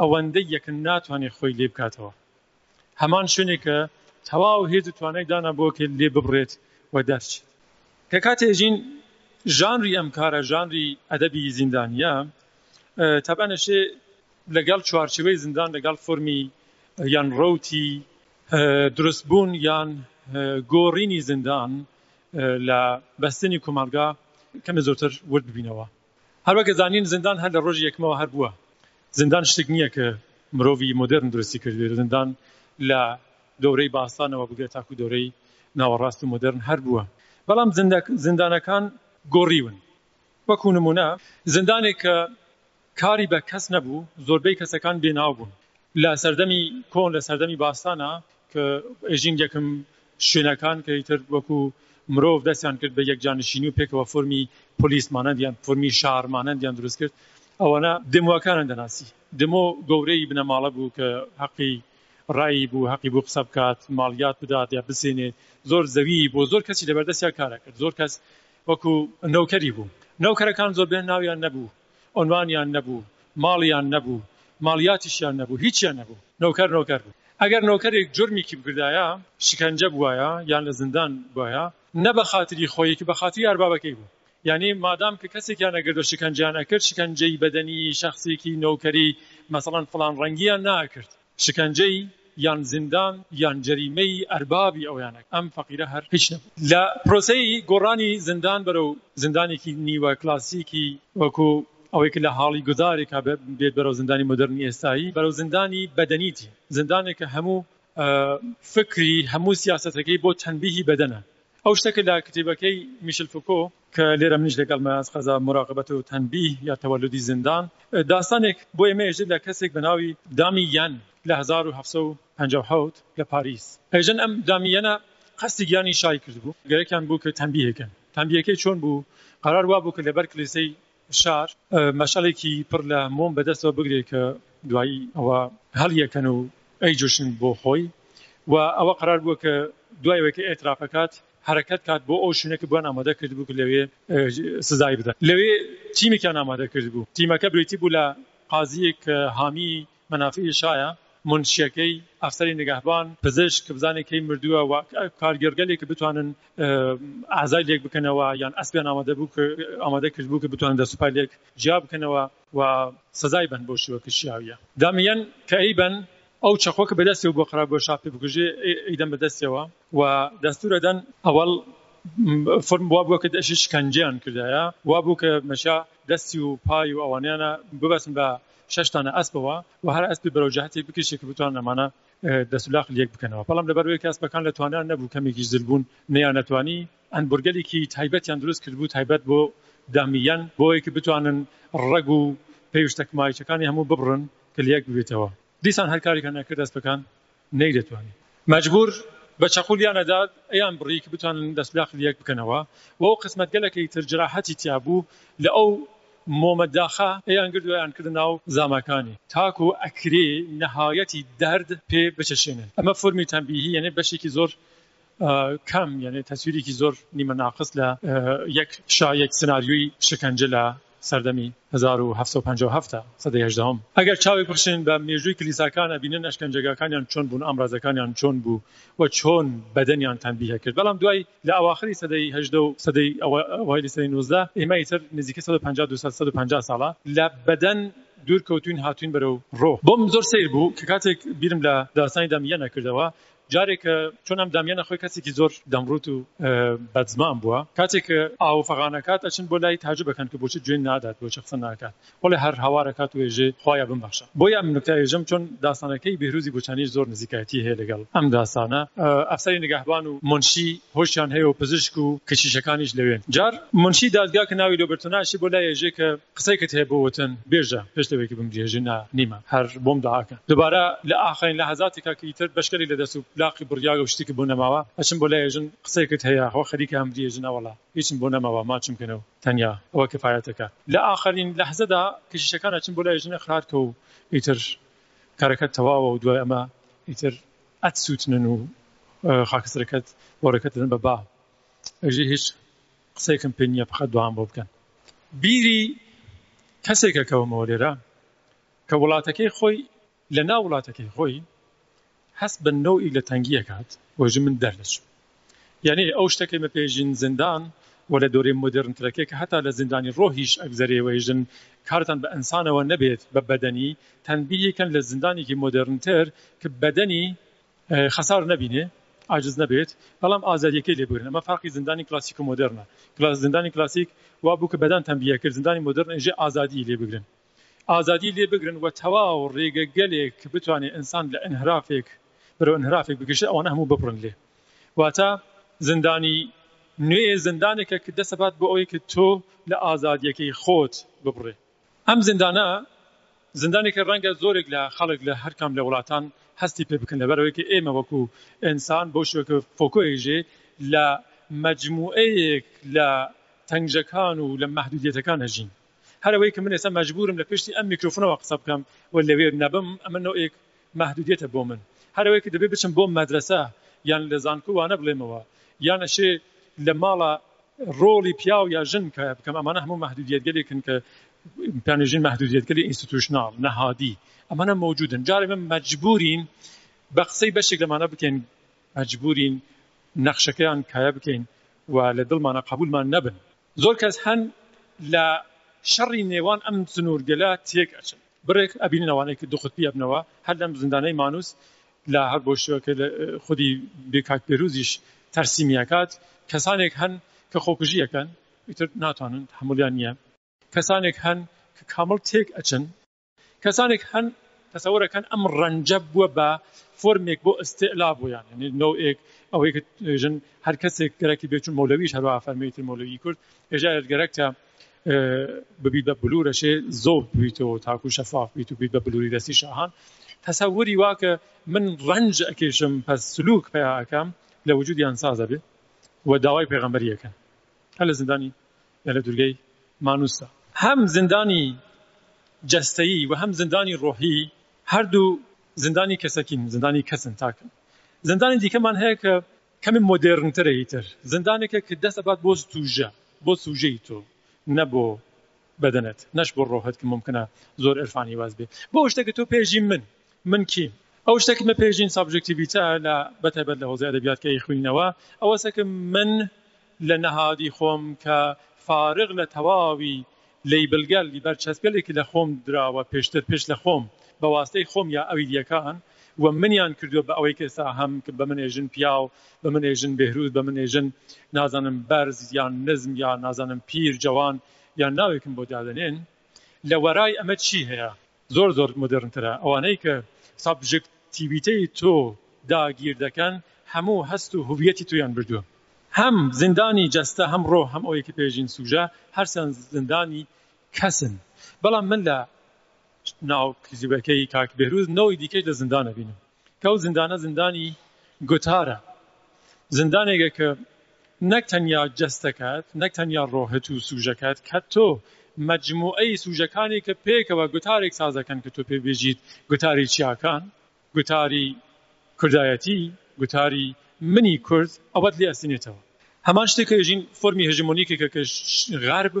ئەوەندەی یەکن ناتوانێت خۆی لێ بکاتەوە هەمان شوێنێک کە تەواو هێز و توانای دانا بۆ کە لێ ببڕێت و دەرچێت. کە کاتێ ئەژین ژانری ئەم کارە ژانری ئەدەبی زیندانییە تەبعەن ئەشێ لەگەڵ چوارچێوەی زیندان لەگەڵ فۆرمی یان ڕەوتی دروستبوون یان گۆڕینی زیندان لە بەستنی کۆمەڵگا کەمێ زۆرتر ورد ببینەوە. هەر وەک ئەزانین زیندان هەر لە ڕۆژی یەکمەوە هەر بووە، زیندان شتێک نییە کە مرۆڤی مۆدێرن دروستی کردبێت، زیندان لە دەورەی باستانەوە بگرە تاکوو دەورەی ناوەڕاست و مۆدێرن هەر بووە، بەڵام زیندانەکان گۆڕیون، وەکوو نموونە زیندانێک کە کاری بە کەس نەبوو، زۆربەی کەسەکان بێناو بوون لە سەردەمی کۆن، لە سەردەمی باستانە کە ئێژین یەکم شوێنەکان کە ئیتر وەکو مرۆڤ دەستیان کرد بە یەکجانشینی و پێکەوە فۆرمی پۆلیس مانەند یان فۆرمی شار مانەند یان دروست کرد ئەوەنە دمۆکانن دەناسی دمۆ گەورەی بنەماڵە بوو کە هەقی ڕایی بوو هەقی بوو قسە بکات ماڵیات بدات یا بسێنێ زۆر زەوی بۆ زۆر کەسی لەبەردەستیا کارەکرد زۆر کەس وەکو نەوکەری بوو نەوکەرەکان زۆربێن ناویان نەبوو عونوانیان نەبوو، ماڵیان نەبوو، ماڵیاتیشیان نەبوو، هیچیان نەبوو، نۆکەر نۆکەر بوو. ئەگەر نۆکەرێک جورمیکی بکردایە، شکەنجە بوایە یان لە زندان بوایە، نە بە خاتری خۆی ک بە خاتری ئاربابەکەی بوو. یانی مادام ک کەسێکیان ئەگرت و شکەنجەیان ئەکرد، شکەنجەی بەدەنی، شەخسیی، نۆکەری، مەسەڵەن فڵان ڕەنگیان نائەکرد. شکەنجەی یان زیندان یان جەریمەی ئەربابی ئەویانە کرد، ئەم فەقیرە هەر هیچ نەبوو. لە پرۆسەی گۆڕانی زیندان بەرەو زیندانێکی نیوە کلاسیکی وەکو ئەوەی کە لە هاڵی گودارێکا بێت بەرەو زیندانی مۆدێرنی ئێستایی، بەرەو زیندانی بەدەنی چین، زیندانێک کە هەموو فکری، هەموو سیاسەتەکەی بۆ تەنبیهی بەدەنە، ئەو شتە کە لە کتێبەکەی میشل فوکۆ، کە لێرە منیش لەگەڵ مەیاز قەزا، مراقبت و تنبیه یا تولدی زندان، داستانێک بۆ ئێمە ئێژێت لە کەسێک بە ناوی دامی یەن لە هەزار و هەفت سەد و پەنجا و حەوت لە پاریس. ئێژن ئەم دامی یەنە قەستی گیانی شای کردبوو، گەرەکیان بوو کە تنبیه کەن. تنبیهەکەی چۆن بوو؟ قەرار وابوو کە لەبەر کلیسەی فشار، مەشعەلێکی پڕ لە مۆم بەدەستەوە بگرێ کە دوایی ئەوە هەڵیەکەن و ئەیجوشن بۆ خۆی و ئەوە قەرار بووە کە دوای ئەوەی کە ئێتراف ئەکات حەرەکەت کات بۆ ئەو شوێنە کە بۆیان ئامادە کردبوو کە لەوێ سزای بدەن. لەوێ تیمێکیان ئامادە کردبوو، تیمەکە بریتی بوو لە قازییەک کە حامیی مەنافعی شایە، مونشیەکەی، ئەفسەری نگەهبان، پزیشک کە بزانێ کەی مردووە و کارگێڕگەلێک کە بتوانن ئازای لێک بکەنەوە یان ئەسپیان ئامادەبوو ک ئامادە کردبوو ک بتوانن دەست و پای لێک جیا بکەنەوە و سەزای بەن بەو شیوە ک شیاویە دامیەن ک ئەی بەن ئەو چەقۆ ک بەدەسیەو بووە قەرار بووە شا پێ بکوژێ ئەی دەن بە دەسیەوە و دەستوور ئەدەن. ئەوەڵ فورم وا بووە ک ئەشی شکەنجەیان کردایە وا بوو ک مەشا دەسی و پای و ئەوانەیانا ببەسن بە شەش تانە ئەسپەوە و هەر ئەسپێ بەرەو جەهەتێک بکێشێ کە بتوانن ئەمانە دەست و لاقی لێک بکەنەوە بەڵام لەبەر ئەوەی کە ئەسپەکان لە توانیان نەبوو کەمێکیش زل بوون نەیانەتوانی ئەنبۆرگەلێکی تایبەتیان دروست کردبوو تایبەت بۆ دامییان بۆ ئەوەی کە بتوانن ڕەگ و پێوشتە کمایچەکانی هەموو ببڕن کە لە یەک ببێتەوە دیسان هەر کارێکیان ئەکرد ئەسپەکان نەیدەتوانی مەجبور بە چەقولیان ئەدات ئەیان بڕیک بتوانن دەست لەق لەک بکەنەوە و ئەو قسمەتگەلەکەی تر جراحەتی تیا بوو لە ئەو مۆمە داخە ئەیان گرد و ئەیان کردە ناو زاماکانی تاکو ئەکرێ نەهایەتی دەرد پێ بچەشێنن ئەمە فورمی تەنبیهی یەنێ بەشێکی زۆر کام یانێ تەسویرێکی زۆر نیمە ناقس لە یەک شا یەک سناریۆی شەکەنجە لە سەردەمی هەزار و هەفت سەد و پەنجا و هەفت سەدەی هەژدەهەم ئەگەر چاوێک بخشێن بە مێژووی کلیساکان ئەبینن ئەشکەنجەگاکانیان چۆن بوون ئامرازەکانیان چۆن بوو و چۆن بەدەنیان تەنبیه کرد بەڵام دوای لە ئەواخری سەدەی هەژدە و سەدەی ئەوایلی سەدەی نوزدە ئێمە ئیتر نزیکەی سەد و پەنجا دوو سەد سەد و پەنجا ساڵە لە بەدەن دوور کەوتوین هاتوین بەرەو ڕۆ بۆم زۆر سەیر بوو کە کاتێک بیرم لە داستانی دامیانە کردەوە جارێک چۆن ئەم دامیانە خۆی کەسێکی زۆر دەمڕووت و بەدزمان بووە کاتێک ئاوو فەغانەکات ئەچن بۆ لای تاجب ئەکەن کە بۆچی جوێن نادات بۆچی قسە ناکات بەڵێ هەر هاوارەکات و ئێژێ خوایە بمبەخشە بۆیە ئەم نوکتە ئێژەم چۆن داستانەکەی بێهروزی بوچانیش زۆر نزیکایەتی هەیە لەگەڵ ئەم داستانە ئەفسەری نگەهبان و مونشی هۆشیان هەیە و پزیشک و کە شیشەکانیش لەوێن جار مونشی دادگا کە ناوی لۆبرتۆنە ئەچێ بۆ لای ئێژێ کە قسەیکت هەیە بۆ وەتەن بێژە پێش لەوەی کە بمریە ژن نا نیمە هەر بۆم داعا کە دوبارە لە ئاخرین لەحزاتی کە کە ئیتر بەشکەلی لە دەست و لاقی بڕیاگە و شتیکت بۆ نەماوە ئەچم بۆ لایێ ژن قسەیکت هەیە هۆ خەریکە ئەمریە ژن ئەوەڵا هیچم بۆ نەماوە ماچم کەنە و تەنیا ئەوە کفایەتە کە لە ئاخرین لەحزە دا کەشیشەکان ئەچم بۆ لای ژن ئقرار کە و ئیتر کارەکەت تەواوە و دوای ئەمە ئیتر ئەت سوتنن و خاکسترەکەت بۆرەکەت دەدەن بە با ئەژی هیچ قسەیەکم پێ نییە بخە دوام بۆ بکەن بیری کەسێک ئەکەومەوە لێرە کە وڵاتەکەی خۆی لە ناو وڵاتەکەی خۆی هەست بە نەوئی لە تەنگی ئەکات و ژ من دەردەچوو یعنی ئەو شتەکەی مە پێ ژین زیندان و لە دۆرێ مۆدێرنترەکەی کە هەتا لە زیندانی ڕۆحیش ئەگزەرێوەی ژن کارتان بە ئەنسانەوە نەبێت بە بەدەنی تەنبیهی کەن لە زیندانێکی مۆدێرنتر کە بەدەنی خەسار نەبینێ، عاجز نەبێت، بەڵام ئازادییەکەی لێ بگرن. ئەمە فەرقی زیندانی کلاسیک و مۆدێرنە. زیندانی کلاسیک وا بوو کە بەدان تەمبی ئەکرد، زیندانی مۆدێرن ئێژێ ئازادیی لێ بگرن. ئازادیی لێ بگرن و تەواو رێگەگەلێک کە بتوانێ ئینسان لە ئینحرافێک بەرەو ئینحرافێک بکشێ ئەوانە هەموو ببڕن لێ. واتە زیندانی نوێ زیندانێکە کە دەسەبات بۆ ئەوەی کە تۆ لە ئازادییەکەی خۆت ببڕێ. ئەم زیندانە زیندانێکە رەنگە زۆرێک لە خەڵک لە هەر کام لە وڵاتان هەستی پێ بکەن لەبەرئەوەی کە ئێمە وەکو ئینسان بەو شێوەیە کە فۆکۆ ئێژێ لە مەجموعەیەک لە تەنگژەکان و لە مەحدودیەتەکان ئەژین هەر ئەوەی کە من ئێستا مەجبورم لە پشتی ئەم میکرۆفۆنەوە قسە بکەم و لەوێ نەبم ئەمە نەوعێک مەحدودیەتە بۆ من هەر ئەوەی کە دەبێ بچم بۆ مەدرەسە یان لە زانکۆ وانە بڵێمەوە یان ئەشێ لە ماڵە ڕۆڵی پیاو یا ژن کایە بکەم ئەمانە هەموو مەحدودیەتگەلێکن کە پێانێژین مەحدودیەتگەلی ئینستتوشناڵ نەهادی ئەمانە مەوجودن جا ئێمە مەجبورین بە قسەی بەشێک لەمانە بکەین مەجبورین نەخشەکەیان کایە بکەین و لە دڵمانە قەبولمان نەبن زۆر کەس هەن لە شەڕی نێوان ئەم سنوورگەلە تێک ئەچن بڕێک ئەبینن ئەوانەی کە دووقوتبی ئەبنەوە هەر لەم زیندانەی مانوس لا هەر بۆ شێوە کە خودی بێ کاک پێروزیش تەرسیمی ئەکات کەسانێک هەن کە خۆکوژی ئەکەن ئیتر ناتوانن تەحەمولیان نیە کەسانێک هەن کە کامڵ تێک ئەچن کەسانێک هەن تەسەوەر ئەکەن ئەم ڕەنجە بووە بە فۆرمێک بۆ ئیستیلا بۆیان یانی نۆئێک ئەوەی کە ژن هەر کەسێک گەرەکی بێ چون مەولەویش هەروا فەرمی ئیتر مەولەوی کورد هێژا گەرەکتە ببیت بە بلورەشێ زۆر بویتەوە تاکو شەفاف بیت و بیت بە بلوری دەستی شاهان تەسەوری واکە من ڕەنج ئەکێشم پەس سلوک پیاکەم لە وجودیان سازە بێ و داوای پێغەمبەریەکەن هە لە زندانی یا لە دورگەی مانوسا هەم زندانی جەستەیی و هەم زندانی ڕۆحی هەردوو زندانی کەسەکین زندانی کەسن تاکن زندانی دیکەمان هەیە کە کەمێ مۆدێرنترە ئیتر زندانێکە کە دەست ئەبات بۆ ستوژە بۆ سوژەی تۆ نە بۆ بەدەنت نەش بۆ ڕۆحت کە مومکنە زۆر عیرفانی واز بێ بۆ شتە کە تۆ پێژی من من کیم ئەو شتە کە مە پێژین سابژەکتیڤیتە لە بەتایبەت لە هۆزی ئەدەبیات کە ئەیخوینینەوە ئەوەسە کە من لە نەهادی خۆم کە فارغ لە تەواوی لەیبلگەل ی بەرچەسپێلێکی لە خۆم دراوە پێشتر پێش لە خۆم بە واستەی خۆم یا ئەوی دیەکان و منیان کردوە بە ئەوەی کە ئێستا هەم کە بە من ئێژن پیاو بە من ئێژن بێهرووز بە من ئێژن نازانم بەرز یان نزم یا نازانم پیر جەوان یان ناوێکم بۆ دادەنێن لە وەرای ئەمە چی هەیە زۆر زۆر مۆدێرن ترە. ئەوانەی کە سابژێکتیڤیتەی تۆ داگیر دەکەن هەموو هەست و هویەتی تۆیان بردووە. هەم زیندانی جەستە هەم ڕۆح هەم ئەوەی کە پێ ژین سووژە هەرچەند زیندانی کەسن. بەڵام من لە ناو کتیبەکەی کاک بێهرووز نەوەی دیکەی لە زیندان ئەبینم. ئەو زیندانە زیندانی گوتارە، زیندانێکە کە نەک تەنیا جەستەکەت، نەک تەنیا ڕۆحت و سوژەکەت، کە تۆ مەجموعەی سوژەکانی کە پێکەوە گوتارێک ساز دەکەن کە تۆ پێی بێژیت گوتاری چیاکان، گوتاری کوردایەتی، گوتاری منی کورد، ئەوەت لێ ئەستێنێتەوە. هەمان شتێک کە ئێژین فۆرمی هژمۆنیکێکە کە غەرب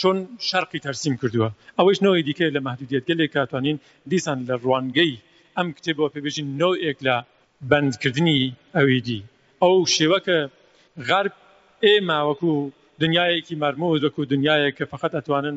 چۆن شەرقی تەرسیم کردووە ئەوەیش نەوەی دیکەیە لە مەحدودیەت گەلێک کە توانین دیسان لە ڕوانگەی ئەم کتێبەوە پێ بێژین نەوئێک لە بەندکردنی ئەوی دی ئەو شێوە کە غەرب ئێمە وەکوو دنیایەکی مەرموز وەکوو دنیایەک کە فەقەت ئەتوانن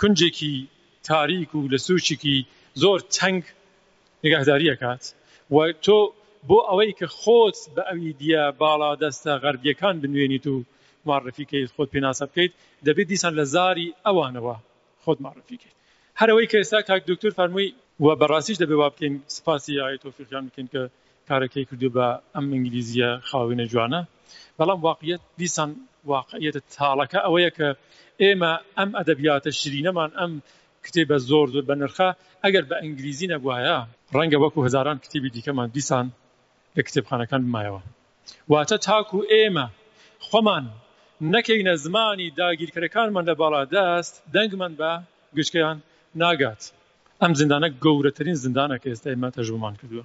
کونجێکی تاریک و لە سوچیکی زۆر تەنگ نگەهداری ئەکات و تۆ بۆ ئەوەی کە خۆت بە ئەویدیە باڵا دەستە غەربیەکان بنوێنیت و معرفی کەیت خۆت پێناسە بکەیت دەبێت دیسان لە زاری ئەوانەوە خۆت معرفی کەیت هەر ئەوەی کە ئێستا کاک دوکتور فەرمووی و بەڕاستیش دەبێت وابکەین سوپاسی ئایە تۆفیقیان بکەین کە کارەکەی کردووە بە ئەم ئینگلیزیە خاوێنە جوانە بەڵام واقعیەت دیسان واقعیەتە تاڵەکە ئەوەیە کە ئێمە ئەم ئەدەبیاتە شرینەمان ئەم کتێبە زۆر زۆر بەنرخە ئەگەر بە ئینگلیزی نەبوایە ڕەنگە وەکو هەزاران کتێبی دیکەمان دیسان لە کتێبخانەکان بمایەوە واتە تاکو ئێمە خۆمان نەکەینە زمانی داگیرکەرەکانمان لە باڵادەست دەنگمان بە گوشکەیان ناگات ئەم زیندانە گەورەترین زیندانە کە ئێستا ئێمە تەجروبەمان کردووە.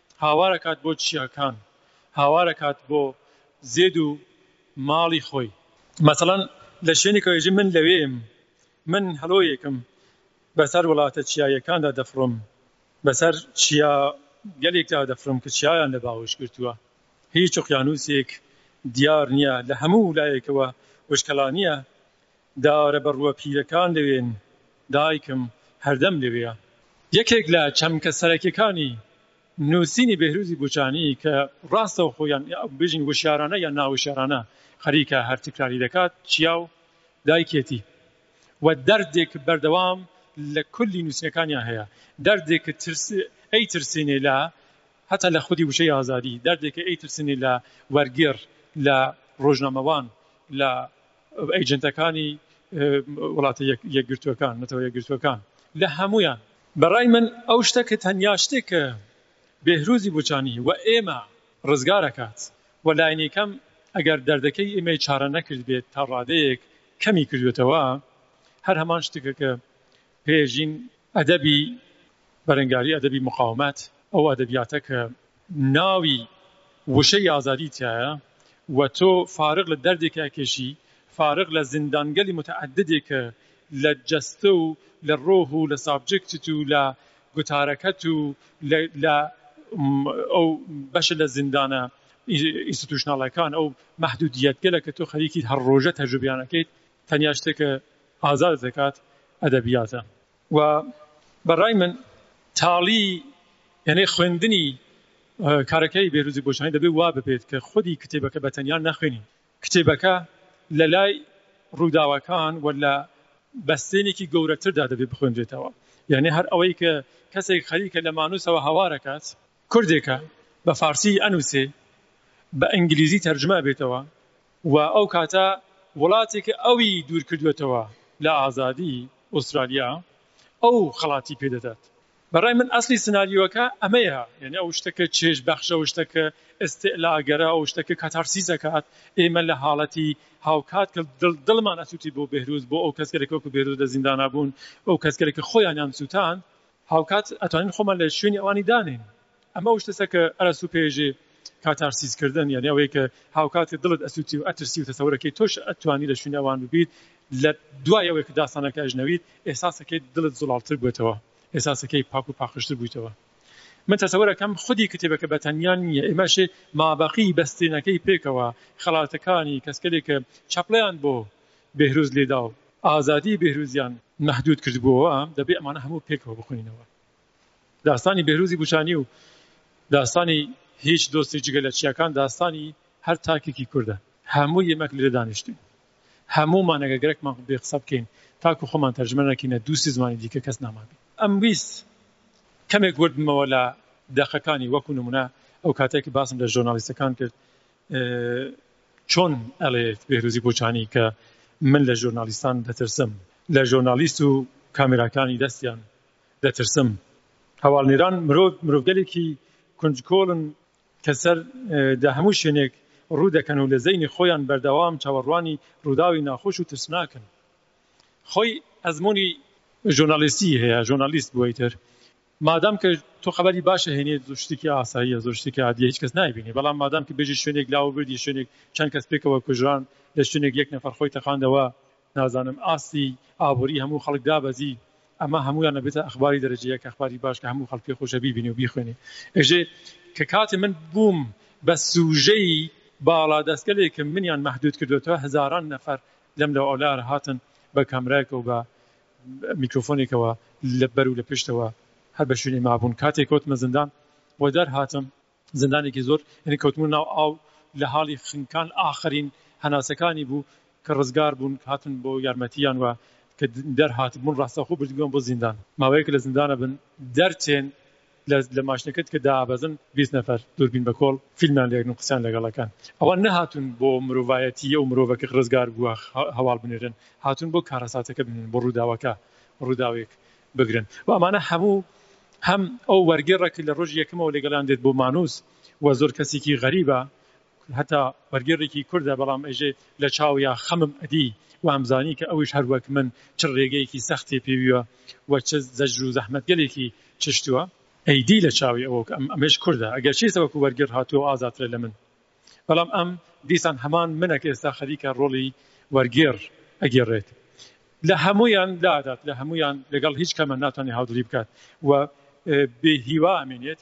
هاوار ئەکات بۆ چیاکان هاوار ئەکات بۆ زێد و ماڵی خۆی. مەسەڵەن لە شوێنێکەوە ئەیژی من لەوێم من هەڵۆیەکم بەسەر وڵاتە چیاییەکاندا دەفڕم بەسەر چیا گەلێکدا دەفڕم کە چیایان لە باوەش گرتووە هیچ ئوقیانوسێک دیار نیە لە هەموو لایەکەوە وشکەڵانیە دارە بەڕووە پیرەکان لەوێن، دایکم هەردەم لەوێیە. یەکێک لە چەمکە سەرەکیەکانی نووسینی بێهرووزی بووچانی کە ڕاستەوخۆ یان بێژین وشیارانە یان ناوشیارانە خەریکە هەر تکراری دەکات چیا و دایکێتی و دەردێک بەردەوام لە کولی نووسینەکانیا هەیە دەردێک ترس ئەیترسێنێ لە هەتا لە خودی وشەی ئازادی دەردێک ئەیترسێنێ لە وەرگێڕ لە ڕۆژنامەوان لە ئەیجنتەکانی وڵاتە یەکگرتووەکان نەتەوە یەکگرتووەکان لە هەمویان بەڕای من ئەو شتە کە تەنیا شتێک کە بێهروزی بوچانی و ئێمە ڕزگارەکات و لاینی کەم ئەگەر دەردەکەی ئێمەی چارە نەکردبێت تا ڕادەیەک کەمی کردوێتەوە هەر هەمان شتەکە کە پێشین ئەدەبی بەرەنگاری ئەدەبی مقاومەت، ئەو ئەدەبیاتە کە ناوی وشەی ئازادی تیایە و تۆ فارغ لە دەردێک ئەکێشی، فارغ لە زیندانگەلی موتەعەددێک کە لە جەستە و لە ڕۆح و لە سابجێکتت و لە گوتارەکەت و لە ئەو بەشە لە زیندانە ئینستتوشناڵەکان، ئەو مەحدودیەتگەلە کە تۆ خەریکیت هەر ڕۆژە تەجروبەیان ئەکەیت، تەنیا شتێک کە ئازاد دەکات ئەدەبیاتە و بە ڕای من تاڵی یانێ خوێندنی کارەکەی بێروزی بۆشانی دەبێ وا ببێت کە خودی کتێبەکە بە تەنیا نەخوێنین کتێبەکە لە لای ڕووداوەکان و لە بەستێنێکی گەورەتردا دەبێ بخوێنرێتەوە یانێ هەر ئەوەی کە کەسێک خەریکە لە مانوسەوە هەوارەکات کوردێکە بە فارسی ئەنووسێ بە ئینگلیزی تەرجمە بێتەوە و ئەو کاتە وڵاتێک کە ئەوی دوور کردووەتەوە لە ئازادی، ئوسترالیا، ئەو خەڵاتی پێ دەدات. بە ڕای من ئەسڵی سناریۆکە ئەمەیە، یانی ئەو شتە کە چێژ بەخشە، ئەو شتە کە ئیستیعلاگەرە، ئەو شتە کە کاتارسیس ئەکات، ئێمە لە حاڵەتی هاوکات کە دڵ دڵمان ئەسووتێ بۆ بێهرووز، بۆ ئەو کەسکەرە کە وەکوو بێهرووز لە زیندانا بوون، ئەو کەسکەرە کە خۆیانیان سووتاند، هاوکات ئەتوانین خۆمان لە شوێنی ئەوانی دانێین. ئەمە ئەو شتەسە کە ئەرەستوو پێیەژێ کاتارسیس کردن، یانی ئەوەی کە هاوکات کە دڵت ئەسووتی و ئەترسی و تەسەور ئەکەیت تۆش ئەتوانی لە شوێنی ئەوان ببیت لە دوای ئەوەی کە داستانەکە ئەژنەویت ئێحساس ئەکەیت دڵت زوڵاڵتر بووەتەوە ئێحساس ئەکەی پاک و پاقژتر بوویتەوە. من تەسەور ئەکەم خودی کتێبەکە بە تەنیا نییە ئێمە ئەشێ مابەقی بەستێنەکەی پێکەوە خەڵاتەکانی کەسکەلێک کە چەپڵەیان بۆ بێهروز لێداو ئازادی بێهروزیان مەهدود کردبووەوە، دەبێ ئەمانە هەموو پێکەوە بخوێنینەوە. داستانی بێهروزی بوچانی و داستانی هیچ دۆستی جگە لە چیاکان داستانی هەر تاکێکی کوردە. هەموو یەمەک لێرە دانیشتوین. هەموومان ئەگەر گەرەکمان بێ قسە بکەین تاکو خۆمان تەرجمە نەکەینە دوو سی زمانی دیکە کەس نامابێ. ئەمویست کەمێک وردبمەوە لە دەقەکانی وەکو نمونە ئەوکاتەی کە باسم لە ژۆرنالیستەکان کرد چۆن ئەڵێ بێروزی بۆچانی کە من لە ژۆرنالیستان دەترسم لە ژۆرنالیست و کامێراکانی دەستیان دەترسم هەواڵنێران مرۆڤ مرۆڤگەلێکی کونجکۆڵن کە سەر دە هەموو شوێنێک ڕوو دەکەن و لە زەینی خۆیان بەردەوام چاوەڕوانی ڕووداوی ناخۆش و ترسناکن خۆی ئەزموونی ژۆرنالیستی هەیە ژۆرنالیست بووە ئیتر مادام کە تۆ خەبەری باش ئەهێنێت زۆر شتێکی ئاساییە زۆر شتێکی عادیە هیچ کەس نایبینێ بەڵام مادام کە بێژی شوێنێک لاوە بردی شوێنێک چەند کەس پێکەوە کوژران لە شوێنێک یەک نەفەر خۆی تەقاندەوە نازانم ئاستی ئابووری هەموو خەڵک دابەزی ئەمە هەموویان ئەبێتە ئەخباری دەرەجە یەک ئەخباری باش کە هەموو خەڵک پێ خۆشە بیبینێ و بیخوێنێ ئێژێ کە کاتێ من بووم بە سووژەی باڵادەستگەلێکم منیان مەحدوود کردۆتەوە هەزاران نەفەر لەم لەو ئەو لارە هاتن بە کامرایەکەوە بە میکرۆفۆنێکەوە لە بەر و لە پشتەوە هەر بە شوێنێ مابوون کاتێ کەوتمە زندان و دەر هاتم زندانێکی زۆر یەنی کەوتمە ناو ئاو لە هاڵی خنکان ئاخرین هەناسەکانی بوو کە ڕزگار بوون هاتن بۆ یارمەتیان و کە دەر هاتبوون ڕاستەوخۆ بردبوویان بۆ زیندان ماوەیەک لە زندانە بن دەر چێن لە لە ماشنەکەت کە دائەبەزن بیست نەفەر دوربین بە کۆڵ فیلمیان لێ ئەکەن و قسەیان لەگەڵ ئەکەن ئەوان نەهاتوون بۆ مرۆڤایەتی ئەو مرۆڤە کە ڕزگار بووە هەواڵ بنێرن هاتوون بۆ کارەساتەکە بنێرن بۆ ڕووداوەکە ڕووداوێک بگرن و ئەمانە هەموو هەم ئەو وەرگێڕە کە لە ڕۆژی یەکەمەوە لەگەڵیان دێت بۆ مانوس و زۆر کەسێکی غەریبە هەتا وەرگێڕێکی کوردە بەڵام ئەیژێ لە چاویا خەمم ئەدی وامزانی کە ئەویش هەر وەک من چ ڕێگەیەکی سەخت تێپێویوە و چ زەجر و زەحمەتگەلێکی چشتووە ئەیدی لە چاوی ئەوە کە ئەمەیش کوردە ئەگەرچی سەوەکو وەرگێڕ هاتووە و ئازاترە لە من بەڵام ئەم دیسان هەمان منە کە ئێستا خەریکە ڕۆڵی وەرگێڕ ئەگێڕێت لە هەموویان لادات لە هەموویان لەگەڵ هیچ کەمە ناتوانێت هاودڵی بکات و بێ هیوا ئەمێنێت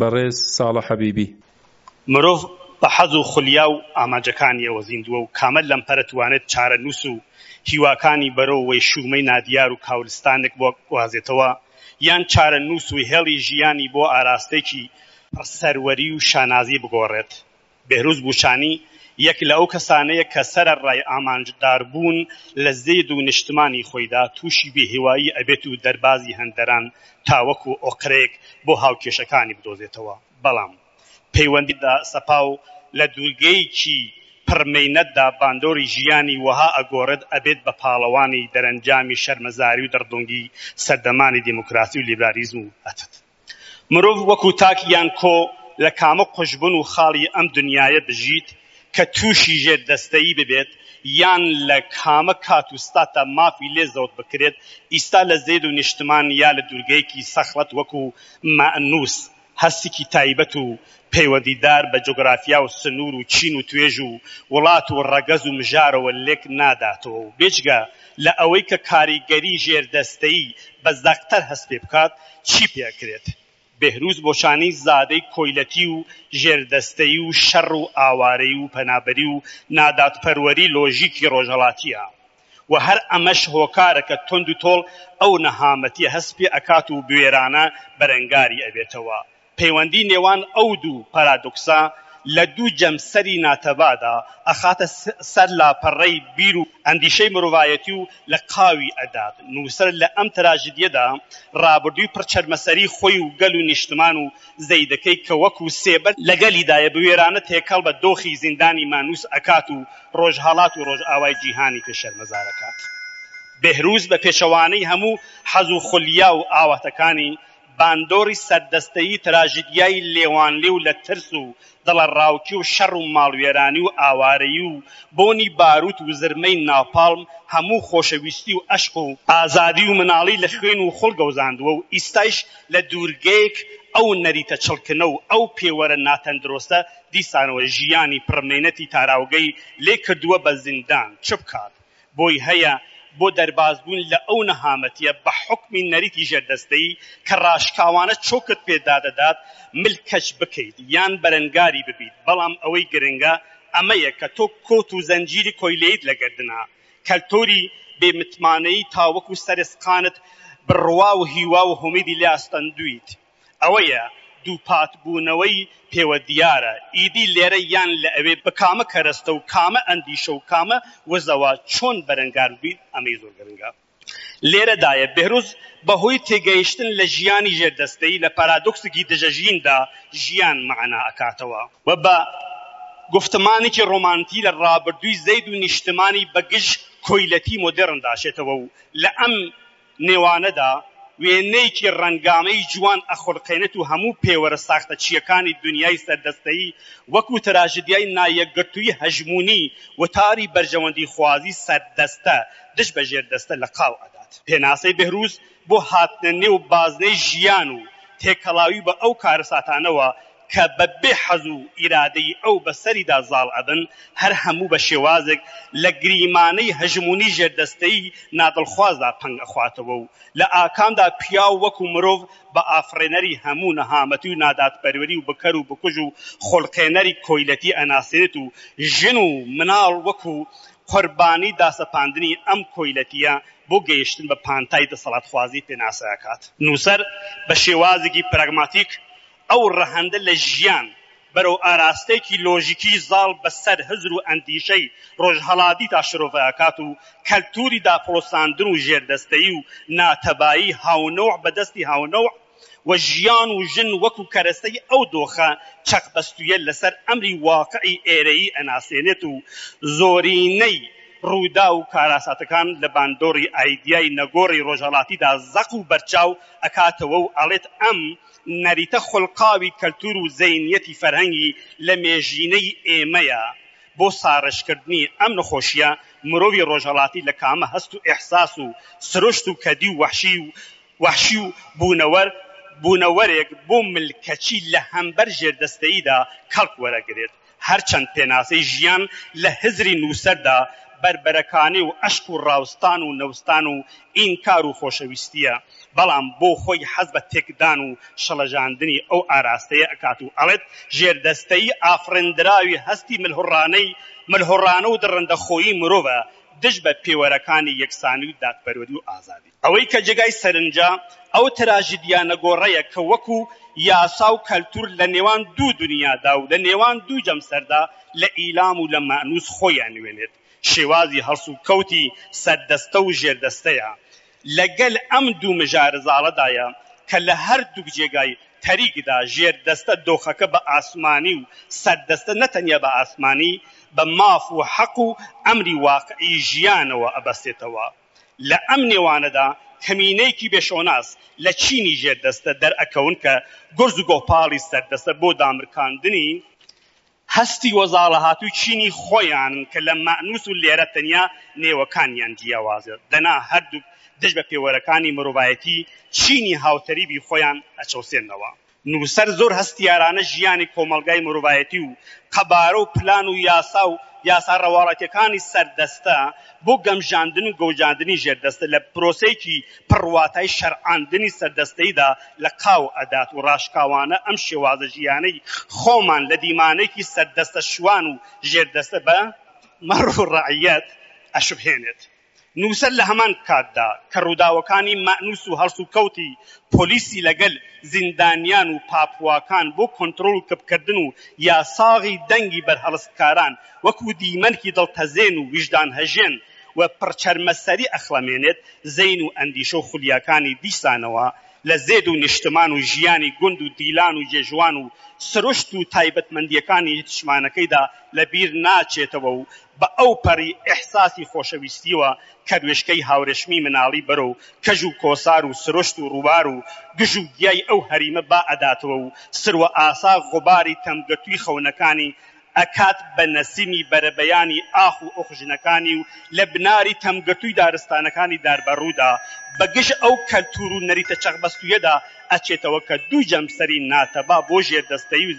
بەڕێز ساڵە حەبیبی. مرۆڤ بە حەز و خولیا و ئامانجەکانییەوە زیندووە و کامەر لەمپەرە توانێت چارەنووس و هیواکانی بەرەو وەی شوومەی نادیار و کاولستانێک بگوازێتەوە یان چارەنووس و هێڵی ژیانی بۆ ئاراستەیەکی پڕ سەروەری و شانازی بگۆڕێت. بێهرووز گووچانی یەک لە ئەو کەسانەیە کە سەرە ڕای ئامانجدار بوون لە زێد و نیشتمانی خۆیدا تووشی بێ هیوایی ئەبێت و دەربازی هەندەران تاوەکو ئۆقرەیەک بۆ هاوکێشەکانی بدۆزێتەوە بەڵام پەیوەندی بە سەپا و لە دوورگەیەکی پڕ مەینەتدا باندۆری ژیانی وەها ئەگۆڕێت ئەبێت بە پاڵەوانی دەرەنجامی شەرمەزاری و دڕدۆنگی سەردەمانی دیموکراسی و لیبرالیزم و ئەتد. مرۆڤ وەکو تاک یان کۆ لە کامە قوژبن و خاڵی ئەم دنیایە بژیت کە تووشی ژێر دەستەیی ببێت یان لە کامە کات و ستاتا مافی لێ زەوت بکرێت ئیستا لە زێد و نیشتمان یا لە دوورگەیەکی سەخڵەت وەکو مەئنووس هەستیکی تایبەت و پەیوەندیدار بە جوگرافیا و سنوور و چین و توێژ و وڵات و ڕەگەز و مژارەوە لێک ناداتەوە و بێجگە لە ئەوەی کە کاریگەری ژێردەستەیی بە زەقتەر هەست پێ بکات چی پێ ئەکرێت؟ بێهرووز بۆچانی زادەی کۆیلەتی و ژێردەستەیی و شەڕ و ئاوارەیی و پەنابەری و نادادپەروەری لۆژیکی ڕۆژهەڵاتییە و هەر ئەمەش هۆکارە کە توند و تۆڵ ئەو نەهامەتییە هەست پێ ئەکات و بوێرانە بەرەنگاری ئەبێتەوە پەیوەندی نێوان ئەو دوو پارادۆکسە لە دوو جەمسەری ناتەبادا ئەخاتە سەر لاپەڕەی بیر و ئەندیشەی مرۆڤایەتی و لە قاوی ئەدات. نووسەر لە ئەم تراژیدیەدا ڕابردووی پڕ چەرمەسەری خۆی و گەل و نیشتمان و زەیدەکەی کە وەکو سێبەر لە گەلیدایە بە وێرانە تێکەڵ بە دۆخی زیندانی مانوس ئەکات و ڕۆژهەڵات و ڕۆژئاوای جیهانی پێ شەرمەزار ئەکات. بێهرووز بە پێچەوانەی هەموو حەز و خولیا و ئاواتەکانی باندۆری سەردەستەیی تراژیدیای لێوانلێ و لە ترس و دڵەڕاوکی و شەڕ و ماڵوێرانی و ئاوارەیی و بۆنی باروت وزرمەی ناپاڵم هەموو خۆشەویستی و ئەشق و ئازادی و مناڵی لە خوێن و خوڵ گەوزاندوە و ئیستایش لە دوورگەیەک ئەو نەریتە چڵکنە و ئەو پێوەرە ناتەندرۆستە دیسانەوە ژیانی پڕ مەینەتی تاراوگەی لێ کردوە بە زیندان چ بکات بۆی هەیە بۆ دەربازبوون لە ئەو نەهامەتیە بە حوکمی نەریتی ژێر دەستەیی کە ڕاشکاوانە چۆکت پێ دادەدات مل کەچ بکەیت یان بەرەنگاری ببیت بەڵام ئەوەی گرنگە ئەمەیە کە تۆ کۆت و زەنجیری کۆیلەیت لە گەردنە کەلتۆری بێ متمانەیی تاوەکو سەرسقانت بڕوا و هیوا و هومیدی لێ ئەستەندویت. ئەوەیە دووپات بوونەوەی پێوە دیارە، ئیدی لێرە یان لە ئەوێ بە کامە کەرەستە و کامە ئەندیشە و کامە وزەوە چۆن بەرەنگار ببین ئەمەی زۆر گرنگە لێرەدایە. بێهروز بە هۆی تێگەیشتن لە ژیانی ژێر دەستەی لە پارادۆکسێکی دژە ژیندا ژیان مەعنا ئەکاتەوە و بە گوفتمانێکی ڕۆمانتی لە ڕابردووی زەید و نیشتمانی بە گژ کۆیلەتی مۆدێڕن داشێتەوە و لە ئەم نێوانەدا وێنەیەکی ڕەنگامەی جوان ئەخولقێنێت و هەموو پێوەرە ساختەچییەکانی دونیای سەردەستەیی وەکوو تراژدیای نایەکگرتووی هەژموونی و تاری بەرژەوەندیخوازی سەردەستە دژ بە ژێردەستە لە قاو ئەدات. پێناسەی بێهرووز بۆ هاتنە نێو بازنەی ژیان و تێکەڵاوی بە ئەو کارەساتانەوە کە بە بێ حەز و ئیرادەی ئەو بە سەریدا زاڵ ئەبن، هەر هەموو بە شێوازێک لە گریمانەی هەژموونی ژێردەستەیی نادڵخوازدا پەنگ ئەخواتەوە و لە ئاکامدا پیاو وەکوو مرۆڤ بە ئافڕێنەری هەموو نەهامەتی و نادادپەروەری و بکەر و بکوژ و خولقێنەری کۆیلەتی ئەناسێنێت و ژن و مناڵ وەکوو قوربانی داسەپاندنی ئەم کۆیلەتییە بۆ گەیشتن بە پانتای دەسەڵاتخوازی پێناسە ئەکات. نووسەر بە شێوازێکی پراگماتیک ئەو ڕەهەندە لە ژیان بەرەو ئاراستەیەکی لۆژیکی زاڵ بە سەر هزر و ئەندیشەی ڕۆژهەڵاتیدا شرۆڤە ئەکات و کەلتوری داپڵۆساندن و ژێردەستەیی و ناتەبایی هاونەوع بە دەستی هاونەوع و ژیان و ژن وەکو کەرەسەی ئەو دۆخە چەقبەستویە لە سەر ئەمری واقعی ئێرەیی ئەناسێنێت و زۆرینەی ڕوداو و کاراساتەکان لە باندۆڕی ئایدیای نەگۆڕی ڕۆژهەڵاتیدا زەق و بەرچاو ئەکاتەوە و ئەڵێت ئەم نەریتە خولقاوی کەلتور و زەینیەتی فەرهەنگی لە مێژینەی ئێمەیە، بۆ ساڕێژکردنی ئەم نەخۆشیە مرۆڤی ڕۆژهەڵاتی لە کامە هەست و ئیحساس و سروشت و کەدی و وەحشی و وەحشی و بونەوەر بونەوەرێک بۆ ملکەچی لە هەمبەر ژێردەستەییدا کەڵک وەرەگرێت هەرچەند پێناسەی ژیان لە هزری نووسەردا بەربەرەکانێ و ئەشق و ڕاوستان و نەوستان و ئینکار و خۆشەویستییە، بەڵام بۆ خۆی حەز بە تێکدان و شڵەژاندنی ئەو ئاراستەیە ئەکات و ئەڵێت، ژێردەستەیی ئافڕێندراوی هەستی ملهوڕانەی ملهوڕانە و دڕندەخۆیی مرۆڤە دژ بە پێوەرەکانی یەکسانی و دادپەروەری و ئازادی. ئەوەی کە جێگای سەرنجە ئەو تراژیدیا نەگۆڕەیە کە وەکو یاسا و کەلتور لە نێوان دوو دونیادا و لە نێوان دوو جەمسەردا لە ئیلام و لە مانوس خۆی ئەنوێنێت شێوازی هەڵسوکەوتی سەردەستە و ژێردەستەیە لە گەل ئەم دوو مژارە زاڵەدایە کە لە هەردووک جێگای تەریکدا ژێردەستە دۆخەکە بە ئاسمانی و سەردەستە نەتەنیا بە ئاسمانی بە ماف و حەق و ئەمری واقعی ژیانەوە ئەبەستێتەوە. لە ئەم نێوانەدا کەمینەیەکی بێ شۆناس لە چینی ژێر دەستە دەرئەکەون کە گورز و گۆپاڵی سەر دەستە بۆ دامرکاندنی هەستی وەزاڵەهاتووی چینی خۆیانن کە لە مانوس و لێرە تەنیا نێوەکانیان جیاوازە دەنا هەردووک دژ بە پێوەرەکانی مرۆڤایەتی چینی هاوتەریبی خۆیان ئەچەوسێنەوە. نووسەر زۆر هەستیارانە ژیانی کۆمەڵگای مرۆڤایەتی و قەبارە و پلان و یاسا و یاسا ڕەواڵەتیەکانی سەر دەستە بۆ گەمژاندن و گەوجاندنی ژێر دەستە لە پرۆسەیەکی پڕ واتای شەرعاندنی سەردەستەیدا لە قاو ئەدات و ڕاشکاوانە ئەم شێوازە ژیانەی خۆمان لە دیمانەیەکی سەردەستە شوان و ژێر دەستە بە مەڕ و ڕەعیەت ئەشوبهێنێت. نووسەر لە هەمان کاتدا کە ڕووداوەکانی مانوس و هەڵسوکەوتی پۆلیسی لەگەل زیندانیان و پاپواکان بۆ کۆنترۆڵ و کپکردن و یاساغی دەنگی بەرهەڵستکاران وەکو دیمەنکی دڵتەزێن و ویژدان هەژێن و پڕ چەرمەسەری ئەخڵەمێنێت، زەین و ئەندیشە و خولیاکانی دیسانەوە لە زێد و نیشتمان و ژیانی گوند و دیلان و جێژوان و سروشت و تایبەتمەندیەکانی هتشمانەکەیدا لە بیر ناچێتەوە و بە ئەو پەڕی ئیحساسی خۆشەویستییەوە کە روێشکەی هاورێشمی مناڵی بەرەو کەژ و کۆسار و سرۆشت و رووبار و گژ و گیای ئەو هەریمە با ئەداتەوە و سروەئاسا غوباری تەمگەتووی خەونەکانی ئەکات بە نەسیمی بەرەبەیانی ئاخ و ئۆخژنەکانی و لە بناری تەمگەتووی دارستانەکانی داربەڕوودا بە گژ ئەو کەلتوور و نەریتە چەقبەستوویەدا ئەچێتەوە کە دوو جەمسەری ناتەبا بۆ ژێردەستەیی و